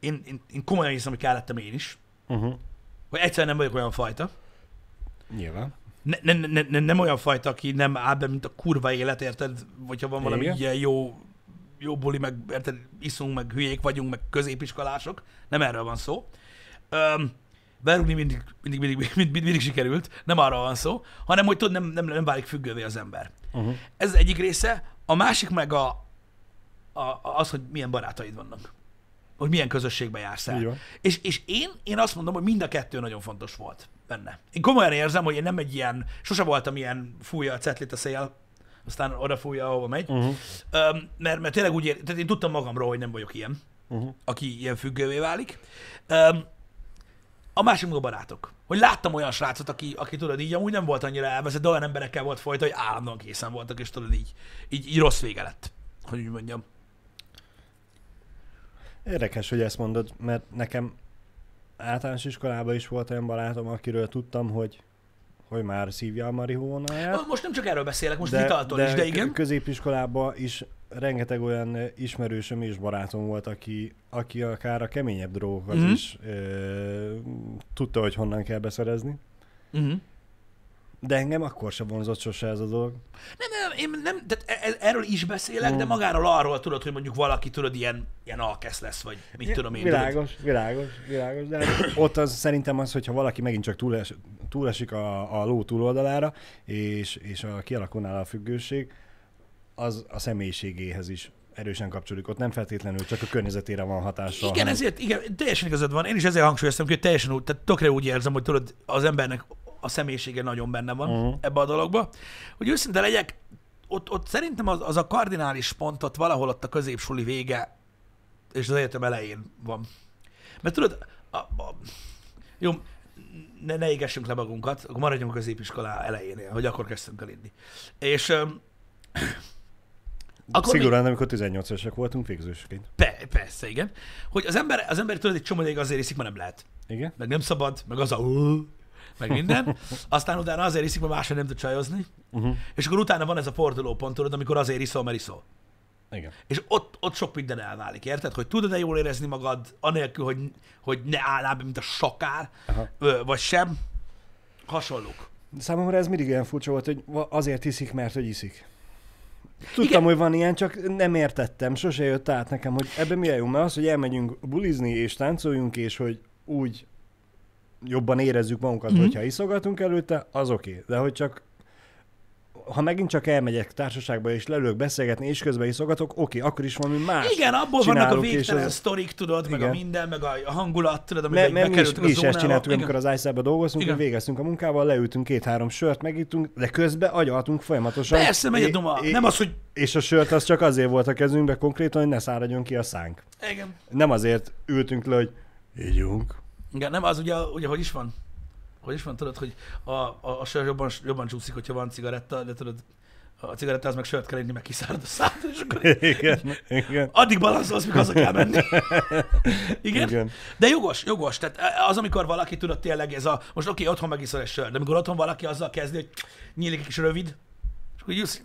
én, én, én komolyan hiszem, hogy kellettem én is. Uh-huh. Hogy egyszerűen nem vagyok olyan fajta. Nyilván. Ne, ne, ne, ne, nem olyan fajta, aki nem áll be, mint a kurva élet, érted? Vagy ha van valami Igen. ilyen jó, jó buli, meg érted, iszunk, meg hülyék vagyunk, meg középiskolások. Nem erről van szó. Öm, berúgni mindig, mindig, mindig, mindig, mindig, sikerült, nem arról van szó, hanem hogy tudod, nem, nem, nem válik függővé az ember. Uh-huh. Ez az egyik része. A másik meg a, a, az, hogy milyen barátaid vannak. Hogy milyen közösségbe jársz el. És, és én, én azt mondom, hogy mind a kettő nagyon fontos volt benne. Én komolyan érzem, hogy én nem egy ilyen, sose voltam ilyen fújja a cetlit a szél, aztán oda fújja, ahova megy. Uh-huh. Öm, mert, mert tényleg úgy ér, tehát én tudtam magamról, hogy nem vagyok ilyen, Uh-huh. aki ilyen függővé válik. Öm, a másik meg a barátok. Hogy láttam olyan srácot, aki, aki tudod, így amúgy nem volt annyira elveszett, de olyan emberekkel volt folyta, hogy állandóan készen voltak, és tudod, így, így, így rossz vége lett. Hogy úgy mondjam. Érdekes, hogy ezt mondod, mert nekem általános iskolában is volt olyan barátom, akiről tudtam, hogy hogy már szívja a marihuónáját. Most nem csak erről beszélek, most de, italtól is, de igen. középiskolában is rengeteg olyan ismerősöm és barátom volt, aki, aki akár a keményebb drogokat Mhm. mm-hmm. is ö, tudta, hogy honnan kell beszerezni. Uh-huh. De engem akkor sem vonzott sose ez a dolog. Nem, nem, én nem, tehát e- e- erről is beszélek, de Mm. magáról arról tudod, hogy mondjuk valaki tudod, ilyen, ilyen alkesz lesz, vagy mit tudom én. tudod. Világos, világos, világos, de hát ott az szerintem az, hogyha valaki megint csak túles, túlesik a, a ló túloldalára, és, és a, kialakul nála a függőség, az a személyiségéhez is erősen kapcsolódik. Ott nem feltétlenül csak a környezetére van hatással. Igen, hanem- ezért, igen, teljesen igazad van. Én is ezért hangsúlyoztam, hogy teljesen úgy, tehát tökre úgy érzem, hogy tudod, az embernek a személyisége nagyon benne van uh-huh. ebbe a dologba. Hogy őszinte legyek, ott, ott szerintem az, az a kardinális pont ott valahol ott a középsuli vége és az egyetem elején van. Mert tudod, a, a, jó, ne, ne égessünk le magunkat, akkor maradjunk a középiskolá elejénél, hogy akkor kezdtünk el inni. És öm, akkor még- Szigorúan, amikor 18 évesek voltunk végzősként. Pe, persze, igen. Hogy az ember, az ember tudod, egy csomó azért iszik, mert nem lehet. Igen? Meg nem szabad, meg az a... meg minden. Aztán utána azért iszik, mert másra nem tud csajozni. Uh-huh. És akkor utána van ez a fordulópont, tudod, amikor azért iszol, mert iszol. Igen. És ott, ott sok minden elválik, érted? Hogy tudod-e jól érezni magad, anélkül, hogy, hogy ne állnál be, mint a sakár, Aha. ö, vagy sem. Hasonlók. Számomra ez mindig olyan furcsa volt, hogy azért iszik, mert hogy iszik. Tudtam, Igen. hogy van ilyen, csak nem értettem, sose jött át nekem, hogy ebben mi a jó, mert az, hogy elmegyünk bulizni és táncoljunk, és hogy úgy jobban érezzük magunkat, Mhm. mm-hmm. hogyha iszogatunk előtte, az oké. Okay. De hogy csak ha megint csak elmegyek társaságba és lelők beszélgetni, és közben iszogatok, oké, okay, akkor is valami más. Igen, abból vannak a végtelen ez- sztorik, tudod, meg a Igen. minden, meg a, hangulat, tudod, amiben Mert, mert mi mi is ezt csináltuk, Igen. amikor az ice dolgoztunk, Igen. végeztünk a munkával, leültünk két-három sört, megittunk, de közben agyaltunk folyamatosan. Persze, megy a duma. é- Nem az, hogy... És a sört az csak azért volt a kezünkben konkrétan, hogy ne száradjon ki a szánk. Igen. Nem azért ültünk le, hogy ígyunk. Igen, nem az ugye, ugye, hogy is van? Hogy is van, tudod, hogy a, a, a sör jobban, jobban csúszik, hogyha van cigaretta, de tudod, a cigaretta az meg sört kell inni, meg kiszárad a szát, és akkor (laughs) Igen, igen. addig balanszolsz, míg haza kell menni. (laughs) Igen? Igen. De jogos, jogos. Tehát az, amikor valaki tudod tényleg ez a, most oké, otthon megiszol egy sör, de amikor otthon valaki azzal kezdi, hogy nyílik egy kis rövid, és akkor jussz,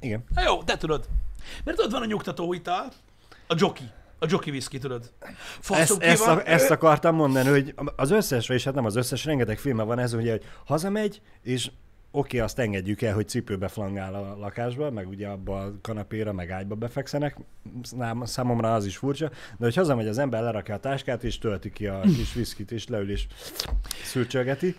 Igen. na jó, de tudod. Mert tudod, van a nyugtató ital, a jockey, a jockey whisky, tudod. Faszom, Ezt, ezt, a, ezt akartam mondani, hogy az összes, és hát nem az összes, rengeteg filmben van ez, ugye, hogy hazamegy, és oké, azt engedjük el, hogy cipőbe flangál a lakásba, meg ugye abba a kanapéra, meg ágyba befekszenek, Szám- számomra az is furcsa, de hogy hazamegy az ember, lerakja a táskát, és tölti ki a kis (clears throat) viszkit, és leül, és szürcsölgeti,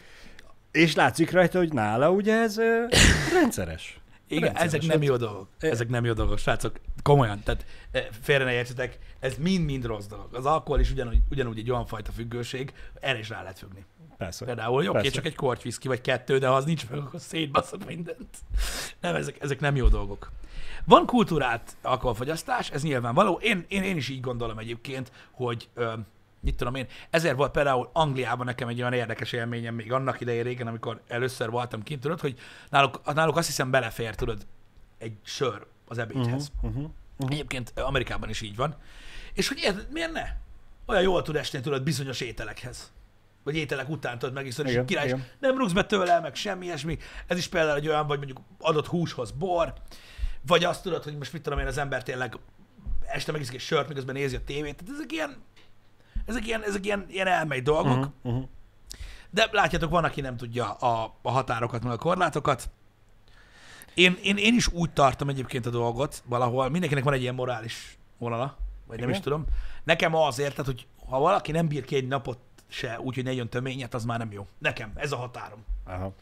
és látszik rajta, hogy nála ugye ez (clears throat) rendszeres. Igen, ezek nem jó dolgok. Ezek nem jó dolgok, srácok. Komolyan, tehát eh, félre ne értsetek, ez mind-mind rossz dolog. Az alkohol is ugyanúgy, ugyanúgy egy olyan fajta függőség, erre is rá lehet függni. Persze. Például, oké, Persze. csak egy korty viszki, vagy kettő, de ha az nincs meg, akkor szétbaszod mindent. Nem, ezek, ezek nem jó dolgok. Van kultúrát alkoholfogyasztás, ez nyilvánvaló. Én, én, én is így gondolom egyébként, hogy ö, mit tudom én, ezért volt például Angliában nekem egy olyan érdekes élményem még annak idején régen, amikor először voltam kint, tudod, hogy náluk, náluk azt hiszem belefér, tudod, egy sör az ebédhez. Uh-huh, uh-huh. Egyébként Amerikában is így van. És hogy érted, miért ne? Olyan jól tud esni, tudod, bizonyos ételekhez. Vagy ételek után tudod megiszani, és király, igen. nem rúgsz be tőle, meg semmi ilyesmi. Ez is például egy olyan, vagy mondjuk adott húshoz bor, vagy azt tudod, hogy most mit tudom én, az ember tényleg este megiszik egy sört, miközben nézi a tévét. Tehát ezek ilyen, ezek ilyen, ezek ilyen, ilyen elmegy dolgok. Uh-huh, uh-huh. De látjátok, van, aki nem tudja a, a határokat, meg a korlátokat. Én, én, én is úgy tartom egyébként a dolgot valahol, mindenkinek van egy ilyen morális vonala, vagy nem Igen. is tudom. Nekem azért, tehát, hogy ha valaki nem bír ki egy napot se úgy, hogy ne jön töményet, az már nem jó. Nekem, ez a határom. Aha.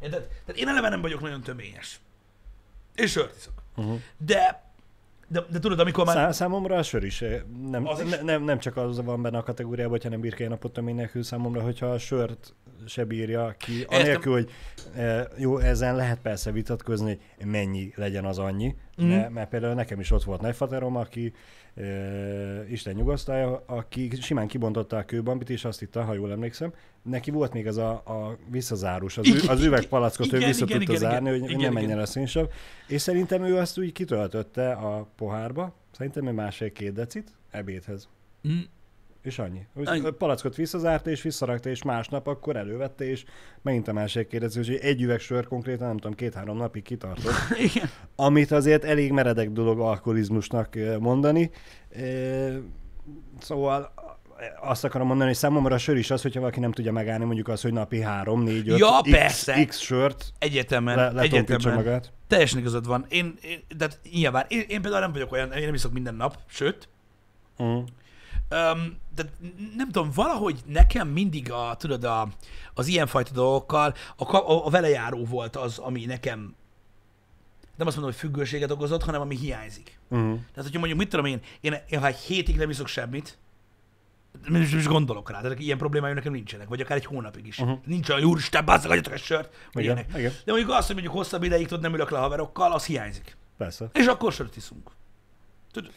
Érted? Tehát én eleve nem vagyok nagyon töményes. És sört iszok. Uh-huh. De, de, de tudod, amikor már... Szá- számomra a sör is, eh, nem, Az is? ne, nem, nem csak az van benne a kategóriában, hogyha nem egy napot tömény nélkül számomra, hogyha a sört se bírja ki, anélkül, hogy e, jó, ezen lehet persze vitatkozni, hogy mennyi legyen az annyi, mm. mert, mert például nekem is ott volt nagyfaterom, aki e, Isten nyugosztalja, aki simán kibontotta a kőbambit, és azt hitte, ha jól emlékszem, neki volt még az a, a visszazárós, az, Igen, az üvegpalackot, ő igen, vissza igen, tudta igen, zárni, igen, hogy igen, nem igen. menjen a szénsav, és szerintem ő azt úgy kitöltötte a pohárba, szerintem egy másfél-két decit ebédhez. Mm, És annyi. Úgy Annyi. palackot visszazárta, és visszarakta, és másnap akkor elővette, és megint a másik kérdező, hogy egy üveg sör konkrétan, nem tudom, két-három napig kitartott. (laughs) igen. Amit azért elég meredek dolog alkoholizmusnak mondani. Szóval azt akarom mondani, hogy számomra a sör is az, hogyha valaki nem tudja megállni, mondjuk az, hogy napi három, négy, öt, Ja, x, persze. x sört Egyértelműen, le, egyértelműen. magát. Teljesen igazad van. Én, én de nyilván, én, én például nem vagyok olyan, én nem iszok minden nap, sőt, Uh-huh. Um, de nem tudom, valahogy nekem mindig a, tudod, a, az ilyenfajta dolgokkal a, a, a velejáró volt az, ami nekem nem azt mondom, hogy függőséget okozott, hanem ami hiányzik. Uh-huh. Tehát, hogyha mondjuk, mit tudom én, én, én ha egy hétig nem iszok semmit, nem is, gondolok rá, de ilyen problémáim nekem nincsenek, vagy akár egy hónapig is. Uh-huh. Nincs olyan, úristen, basszak, adjatok egy sört, vagy Igen, ilyenek. igen. De mondjuk azt, hogy mondjuk hosszabb ideig tudod, nem ülök le haverokkal, az hiányzik. Persze. És akkor sört iszunk. Tudod?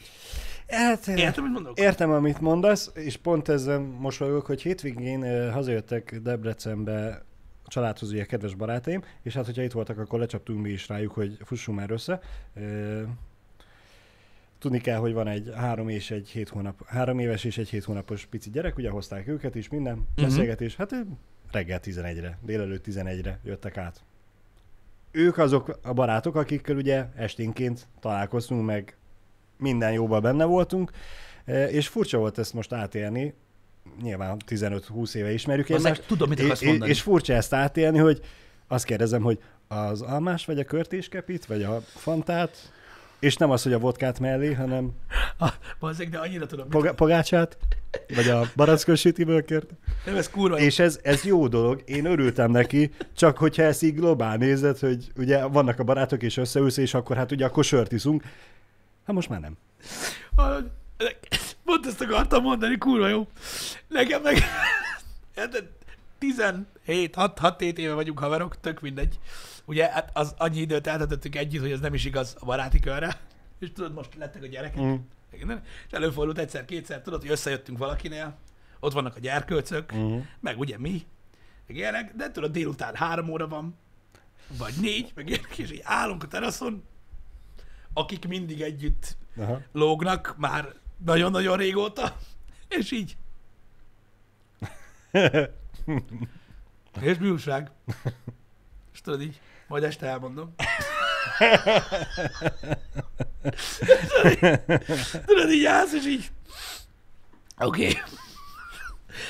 Hát, Értem, mit mondok? Értem, amit mondasz, és pont ezzel mosolygok, hogy hétvégén hazajöttek Debrecenbe családhoz ugye kedves barátaim, és hát, hogyha itt voltak, akkor lecsaptunk mi is rájuk, hogy fussunk már össze. Tudni kell, hogy van egy három és egy hét hónap, három éves és egy hét hónapos pici gyerek, ugye hozták őket is, minden Mhm. beszélgetés. Hát reggel 11-re, délelőtt 11-re jöttek át. Ők azok a barátok, akikkel ugye esténként találkoztunk, meg minden jóban benne voltunk, e, és furcsa volt ezt most átélni, nyilván 15-20 éve ismerjük egymást, tudom, mit akarsz mondani. és furcsa ezt átélni, hogy azt kérdezem, hogy az almás, vagy a körtéskepit, vagy a fantát, és nem az, hogy a vodkát mellé, hanem (laughs) Ah, bazzeg, de annyira tudom. pog- pogácsát, vagy a barackos sütiből kért. Nem, ez kurva. És ez, ez jó dolog, én örültem neki, csak hogyha ezt így globál nézed, hogy ugye vannak a barátok és összeülsz, és akkor hát ugye akkor sört iszunk. Hát most már nem. Pont ezt akartam mondani, kurva jó. Nekem meg... Hát, 17, 6, 6 éve vagyunk haverok, tök mindegy. Ugye hát az annyi időt eltöltöttünk együtt, hogy ez nem is igaz a baráti körre. És tudod, most lettek a gyerekek. Mm. És előfordult egyszer-kétszer, tudod, hogy összejöttünk valakinél, ott vannak a gyerkőcök, Mm. meg ugye mi, meg ilyenek, de tudod, délután három óra van, vagy négy, meg ilyenek, és így állunk a teraszon, akik mindig együtt Aha. lógnak már nagyon-nagyon régóta, és így. És mi újság? És tudod így, majd este elmondom. tudod, így, tudod, így állsz, és így, oké. Okay.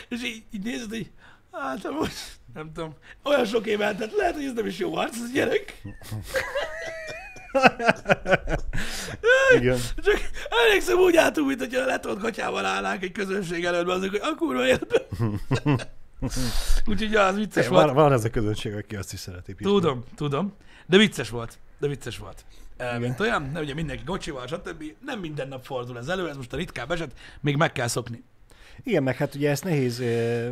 És így, így nézed, hogy hát most, nem tudom, olyan sok év eltelt, lehet, hogy ez nem is jó arc, ez a gyerek. Igen. Csak emlékszem úgy álltunk, mint hogyha letolt gatyával állnánk egy közönség előtt, azok, hogy a kurva életben. Úgyhogy az vicces Van, volt. van ez a közönség, aki azt is szereti. Pisti. Tudom, tudom. De vicces volt. De vicces volt. E, mint olyan, de ugye mindenki kocsival, stb. Nem minden nap fordul ez elő, ez most a ritkább eset, még meg kell szokni. Igen, meg hát ugye ezt nehéz ö,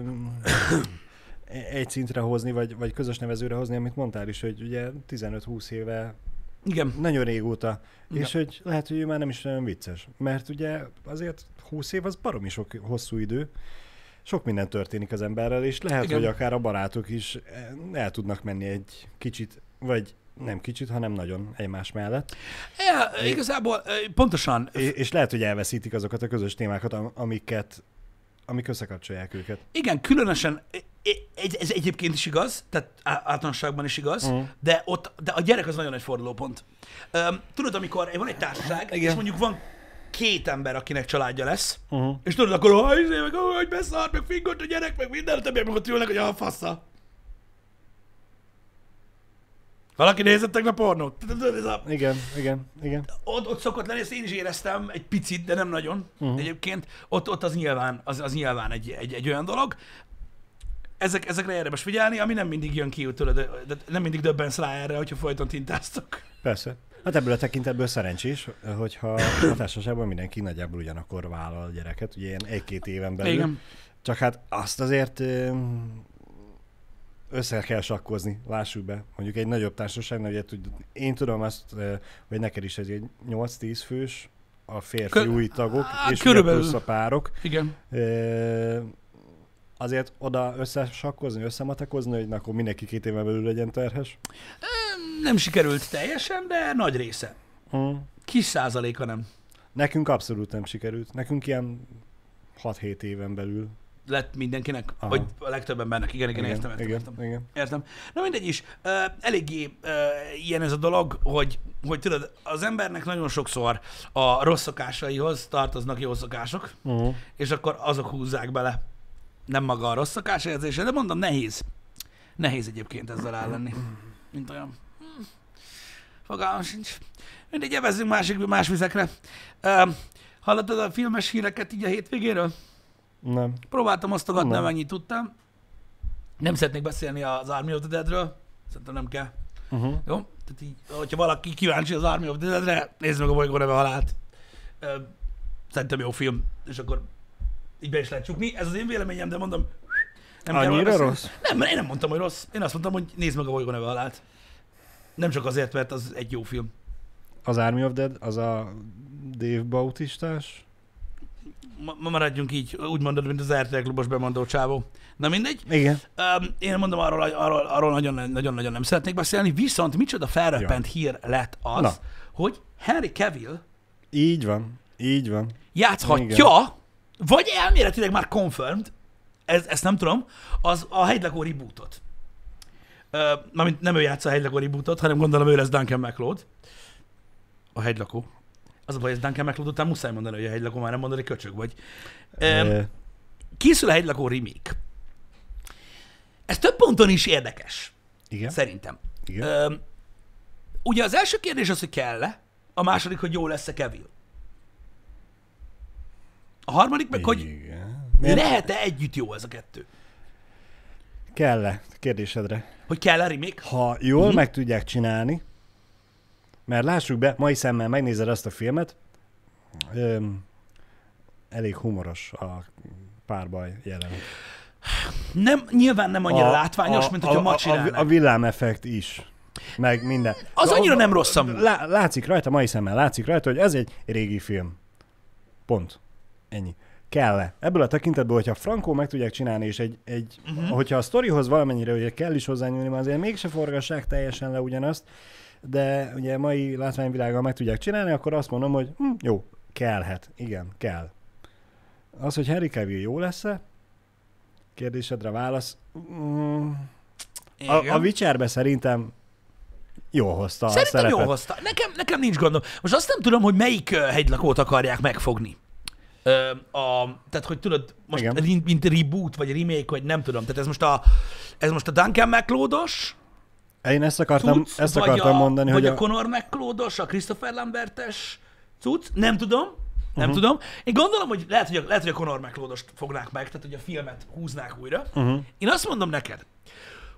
egy szintre hozni, vagy, vagy közös nevezőre hozni, amit mondtál is, hogy ugye 15-20 éve, Igen, nagyon régóta, Igen. és hogy lehet, hogy ő már nem is olyan vicces. Mert ugye azért 20 év az baromi sok hosszú idő, sok minden történik az emberrel, és lehet, Igen. hogy akár a barátok is eh, el tudnak menni egy kicsit, vagy nem kicsit, hanem nagyon egymás mellett. ja, igazából e, pontosan, És, és lehet, hogy elveszítik azokat a közös témákat, am- amiket, amik összekapcsolják őket. Igen, különösen, e- e- ez, egyébként is igaz, tehát általánosságban is igaz, Mhm. de ott, de a gyerek az nagyon nagy fordulópont. Um, tudod, amikor van egy társaság, Igen. és mondjuk van két ember, akinek családja lesz, Uh-huh. és tudod, akkor hogy izé, meg ó, hogy beszart, meg fingott a gyerek, meg minden, a többiek meg ott ülnek, hogy a fassa. Valaki nézett tegnap pornót? Igen, igen, igen. ott, ott szokott lenni, ezt én is éreztem egy picit, de nem nagyon uh-huh. egyébként. Ott, ott az nyilván, az, az nyilván egy, egy, egy, olyan dolog. Ezek, ezekre érdemes figyelni, ami nem mindig jön ki tőle, de, nem mindig döbbensz rá erre, hogyha folyton tintáztok. Persze. Hát ebből a tekintetből szerencsés, hogyha a társaságban mindenki nagyjából ugyanakkor vállal a gyereket, ugye ilyen egy-két éven belül. Igen. Csak hát azt azért össze kell sakkozni, lássuk be. Mondjuk egy nagyobb társaságnál, ugye tud, én tudom azt, hogy neked is ez egy 8-10 fős, a férfi Kö- új tagok, és körülbelül. plusz a párok. Igen. Ö, azért oda összesakkozni, összematekozni, hogy akkor mindenki két éven belül legyen terhes. Nem sikerült teljesen, de nagy része. Mm. Kis százaléka nem. Nekünk abszolút nem sikerült. Nekünk ilyen 6-7 éven belül. Lett mindenkinek, Aha. Vagy a legtöbb embernek. Igen, igen, értem, értem, igen, értem. igen. Értem. Na mindegy is, uh, eléggé uh, ilyen ez a dolog, hogy, hogy tudod, az embernek nagyon sokszor a rossz szokásaihoz tartoznak jó szokások, Uh-huh. és akkor azok húzzák bele. Nem maga a rossz szokásérzése, de mondom, nehéz. Nehéz egyébként ezzel ellenni. Mint olyan. Fogalmam sincs. Mindegy, evezzünk másik, más vizekre. Uh, hallottad a filmes híreket így a hétvégéről? Nem. Próbáltam osztogatni, Nem. amennyit tudtam. Nem szeretnék beszélni az Army of the Deadről. Szerintem nem kell. Uh-huh. Jó? Tehát így, hogyha valaki kíváncsi az Army of the Deadre, nézd meg a bolygó neve halált. Ö, Szerintem jó film, és akkor így be is lehet csukni. Ez az én véleményem, de mondom, nem kell Annyira beszélni. rossz? Nem, mert én nem mondtam, hogy rossz. Én azt mondtam, hogy nézd meg a bolygó neve halált. Nem csak azért, mert az egy jó film. Az Army of Dead, az a Dave Bautistás? Ma, ma maradjunk így, úgy mondod, mint az RTL klubos bemondó csávó. Na mindegy. Igen. Um, én mondom, arról, arról, arról nagyon, nagyon, nagyon nem szeretnék beszélni, viszont micsoda felröppent hír lett az, Na. hogy Henry Cavill Így van. Így van. játszhatja, vagy elméletileg már confirmed, ez, ezt nem tudom, az a hegylakó rebootot. Ö, Mármint nem ő játsza a hegylakó rebootot, hanem gondolom ő lesz Duncan McLeod. A hegylakó. Az a baj, ez Duncan McLeod után muszáj mondani, hogy a hegylakó már nem mondani, köcsög vagy. Ö, Készül a hegylakó remake. Ez több ponton is érdekes, igen, szerintem. igen. Ö, ugye az első kérdés az, hogy kell-e, a második, hogy jó lesz-e Kevin. A harmadik meg, hogy Igen. Lehet-e együtt jó ez a kettő. kell-e? Kérdésedre. Hogy kell a remake? Ha jól uh-huh. meg tudják csinálni, mert lássuk be, mai szemmel megnézed azt a filmet, öm, elég humoros a párbaj jelenet. Nem, nyilván nem annyira a, látványos, mint hogyha ma a, a, a villámeffekt is. Meg minden. Az A- annyira a- nem rossz amúgy. Lá, látszik rajta, mai szemmel látszik rajta, hogy ez egy régi film. Pont. Ennyi. Kell-e? Ebből a tekintetből, hogyha Frankó meg tudják csinálni, és egy, egy uh-huh. hogyha a sztorihoz valamennyire ugye kell is hozzányúlni, mert azért mégse forgassák teljesen le ugyanazt, de ugye mai látványvilággal meg tudják csinálni, akkor azt mondom, hogy hm, jó, kellhet. Igen, kell. Az, hogy Harry Cavill jó lesz-e? Kérdésedre válasz. Mm, a, a Witcherbe szerintem jól hozta a Szerintem szerepet. jó hozta. Nekem, nekem nincs gondom. Most azt nem tudom, hogy melyik hegylakót akarják megfogni. A, tehát, hogy tudod, most Igen. mint reboot, vagy remake, vagy nem tudom. Tehát ez most a, ez most a Duncan McLeodos Én ezt akartam, cucc, ezt vagy akartam a, mondani, vagy hogy a, Conor McLeodos, a Christopher Lambertes cucc. Nem tudom. Nem uh-huh. tudom. Én gondolom, hogy lehet, hogy a, lehet, hogy a Conor McLeodost fognák meg, tehát hogy a filmet húznák újra. Uh-huh. Én azt mondom neked,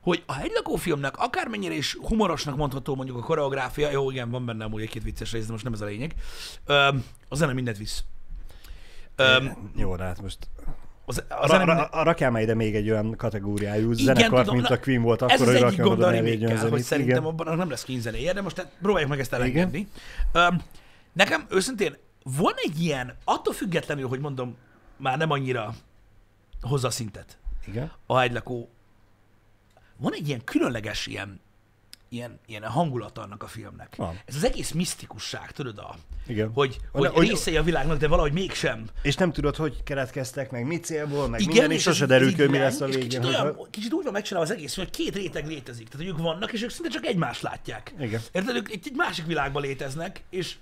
hogy a hegylakó filmnek akármennyire is humorosnak mondható mondjuk a koreográfia, jó, igen, van benne amúgy egy-két vicces rész, de most nem ez a lényeg, Öm, a zene mindent visz. Öm, Jó, de hát most az, a a, zene ra, minden... ra, rakjál már ide még egy olyan kategóriájú Igen, zenekart, tudom, mint a Queen volt ez akkor, az hogy a oda elég remake hogy zenét. szerintem Igen. abban nem lesz Queen zenéje, de most tehát próbáljuk meg ezt Igen. elengedni. Öm, nekem őszintén van egy ilyen, attól függetlenül, hogy mondom, már nem annyira hozza a szintet Igen. a hegylakó, van egy ilyen különleges ilyen, ilyen, ilyen hangulat annak a filmnek. Van. Ez az egész misztikusság, tudod, a, Igen. hogy, Hogy- hogy- részei a világnak, de valahogy mégsem. És nem tudod, hogy keletkeztek, meg mi célból, meg Igen, minden, és sose ez- derül ez ki, mi lesz a végén. Kicsit, olyan, kicsit úgy van megcsinálva az egész, hogy két réteg létezik. Tehát, hogy ők vannak, és ők szinte csak egymást látják. Igen. Érted? Ők egy, egy másik világban léteznek, és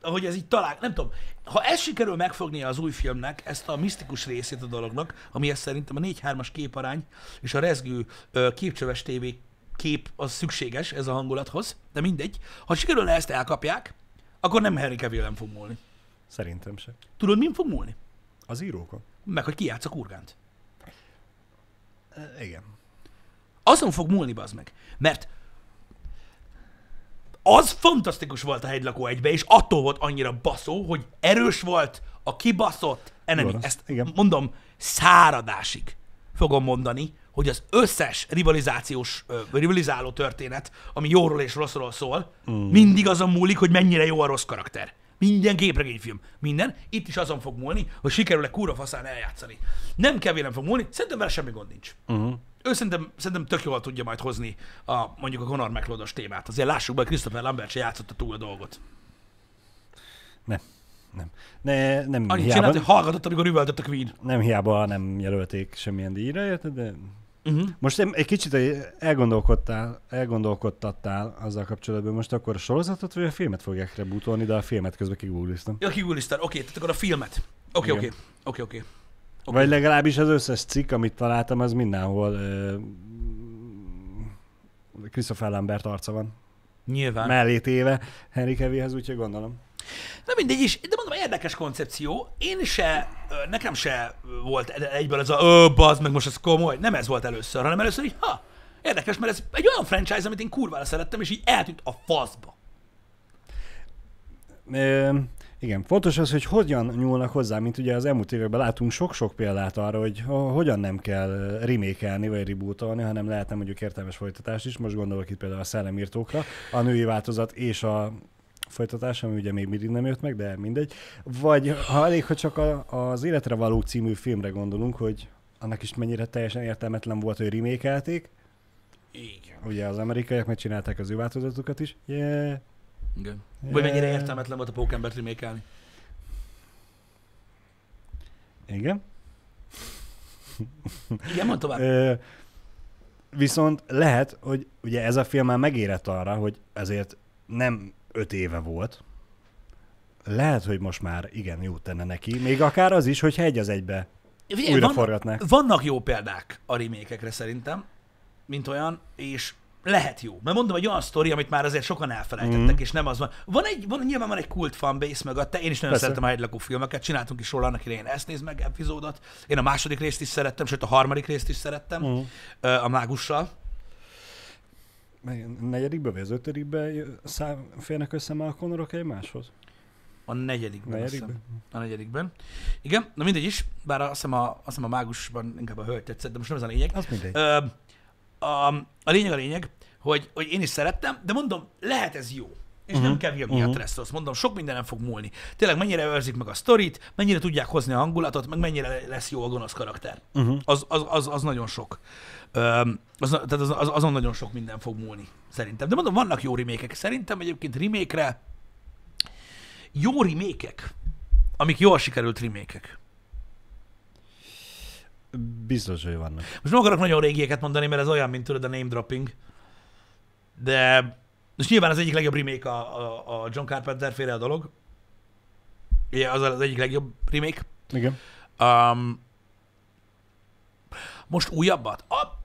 ahogy ez így talál, nem tudom, ha ez sikerül megfognia az új filmnek, ezt a misztikus részét a dolognak, amihez szerintem a 4-3-as képarány és a rezgő képcsöves tévé kép az szükséges ez a hangulathoz, de mindegy. Ha sikerülne ezt elkapják, akkor nem Harry Cavill fog múlni. Szerintem se. Tudod, min fog múlni? Az írókon. Meg, hogy ki a kurgánt. E, Igen. Azon fog múlni, bazd meg. Mert az fantasztikus volt a hegylakó egybe, és attól volt annyira baszó, hogy erős volt a kibaszott enemy. Ezt Igen. mondom száradásig fogom mondani, hogy az összes rivalizációs, rivalizáló történet, ami jóról és rosszról szól, mm. mindig azon múlik, hogy mennyire jó a rossz karakter. Minden képregényfilm, minden. Itt is azon fog múlni, hogy sikerül-e kúra faszán eljátszani. Nem kevés nem fog múlni, szerintem vele semmi gond nincs. Uh-huh. Ő szerintem, szerintem tök jól tudja majd hozni a, mondjuk a Conor McLeodos témát. Azért lássuk be, Christopher Lambert se játszotta túl a dolgot. Nem. Nem. Ne, nem, Annyit hiába, csinált, hogy hallgatott, amikor üvöltött a Queen. nem hiába nem jelölték semmilyen díjra, érted? De Uh-huh. most em- egy kicsit elgondolkodtál, elgondolkodtattál azzal kapcsolatban, most akkor a sorozatot vagy a filmet fogják rebootolni, de a filmet közben kigoogliztam. Ja, kigúlisztál. Oké, tehát akkor a filmet. Oké. Oké, oké. Oké. Vagy legalábbis az összes cikk, amit találtam, az mindenhol uh, Christopher Lambert arca van. Nyilván. Mellé téve Henry Cavillhez, úgyhogy gondolom. Na mindegy is, de mondom, érdekes koncepció. Én se, nekem se volt egyből ez a ö, bazd meg, most ez komoly. Nem ez volt először, hanem először így, ha, érdekes, mert ez egy olyan franchise, amit én kurvára szerettem, és így eltűnt a faszba. Ö, igen, fontos az, hogy hogyan nyúlnak hozzá, mint ugye az elmúlt években látunk sok-sok példát arra, hogy ho- hogyan nem kell remékelni vagy rebootolni, hanem lehetne mondjuk értelmes folytatás is. Most gondolok itt például a szellemírtókra, a női változat és a folytatás, ami ugye még mindig nem jött meg, de mindegy. Vagy ha elég, hogy csak a, az Életre való című filmre gondolunk, hogy annak is mennyire teljesen értelmetlen volt, hogy remékelték. Igen. Ugye az amerikaiak megcsinálták az ő változatukat is. Yeah. Igen. Vagy mennyire értelmetlen volt a Pókembert remékelni. Igen. Igen, mondd tovább. Ö, viszont lehet, hogy ugye ez a film már megérett arra, hogy ezért nem öt éve volt. Lehet, hogy most már igen jó tenne neki. Még akár az is, hogyha egy az egybe Figyelj, újra vannak- forgatnák. Vannak jó példák a remékekre szerintem, mint olyan, és lehet jó. Mert mondom, egy olyan sztori, amit már azért sokan elfelejtettek, mm. és nem az van. Van egy, van, nyilván van egy kult fanbase mögötte, én is nagyon Persze. szeretem a hegylakó filmeket, csináltunk is róla annak idején ezt néz meg epizódot. Én a második részt is szerettem, sőt a harmadik részt is szerettem, ö, a mágussal. Negyedikbe vagy az ötödikbe szám, férnek össze már a konorok egymáshoz? A negyedikben. Negyedikben? hiszem. A negyedikben. Igen, na mindegy is, bár azt hiszem a, azt hiszem a mágusban inkább a hölgy tetszett, de most nem ez a lényeg. Az mindegy. Ö, a, a lényeg a lényeg, hogy, hogy én is szerettem, de mondom, lehet ez jó. És uh-huh. nem kell miatt Mhm. uh-huh. lesz rossz. Mondom, sok minden nem fog múlni. Tényleg mennyire őrzik meg a sztorit, mennyire tudják hozni a hangulatot, meg mennyire lesz jó a gonosz karakter. Uh-huh. Az, az, az, az nagyon sok. Öm, az, tehát az, az, azon nagyon sok minden fog múlni, szerintem. De mondom, vannak jó remékek. Szerintem egyébként remékre jó remékek, amik jól sikerült remékek. Biztos, hogy vannak. Most nem akarok nagyon régieket mondani, mert ez olyan, mint tudod a name dropping. De most nyilván az egyik legjobb remake a, a, a John Carpenter féle a dolog. Ugye az az egyik legjobb remake. Igen. Um, most újabbat? A,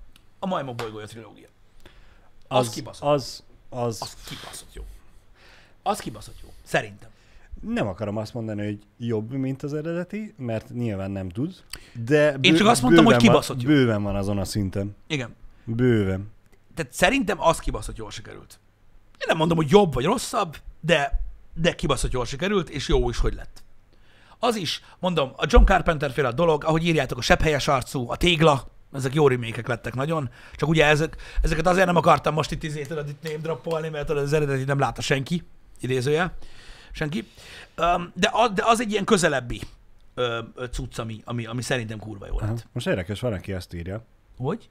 a Majmok bolygója trilógia. Az, az kibaszott. Az, az, Az kibaszott jó. Az kibaszott jó. Szerintem. nem akarom azt mondani, hogy jobb, mint az eredeti, mert nyilván nem tud, de Én csak azt mondtam, hogy kibaszott van, jó. Bőven van azon a szinten. Igen. Bőven. Tehát szerintem az kibaszott jól sikerült. Én nem mondom, hogy jobb vagy rosszabb, de, de kibaszott jól sikerült, és jó is, hogy lett. Az is, mondom, a John Carpenter féle dolog, ahogy írjátok, a sebhelyes arcú, a tégla, ezek jó remékek lettek nagyon, csak ugye ezek, ezeket azért nem akartam most itt izé, tudod, itt name mert tudod, az eredeti nem látta senki, idézője, senki. De, az, de az egy ilyen közelebbi cucc, ami, ami, ami szerintem kurva jó lett. Most érdekes, van, aki azt írja, Hogy?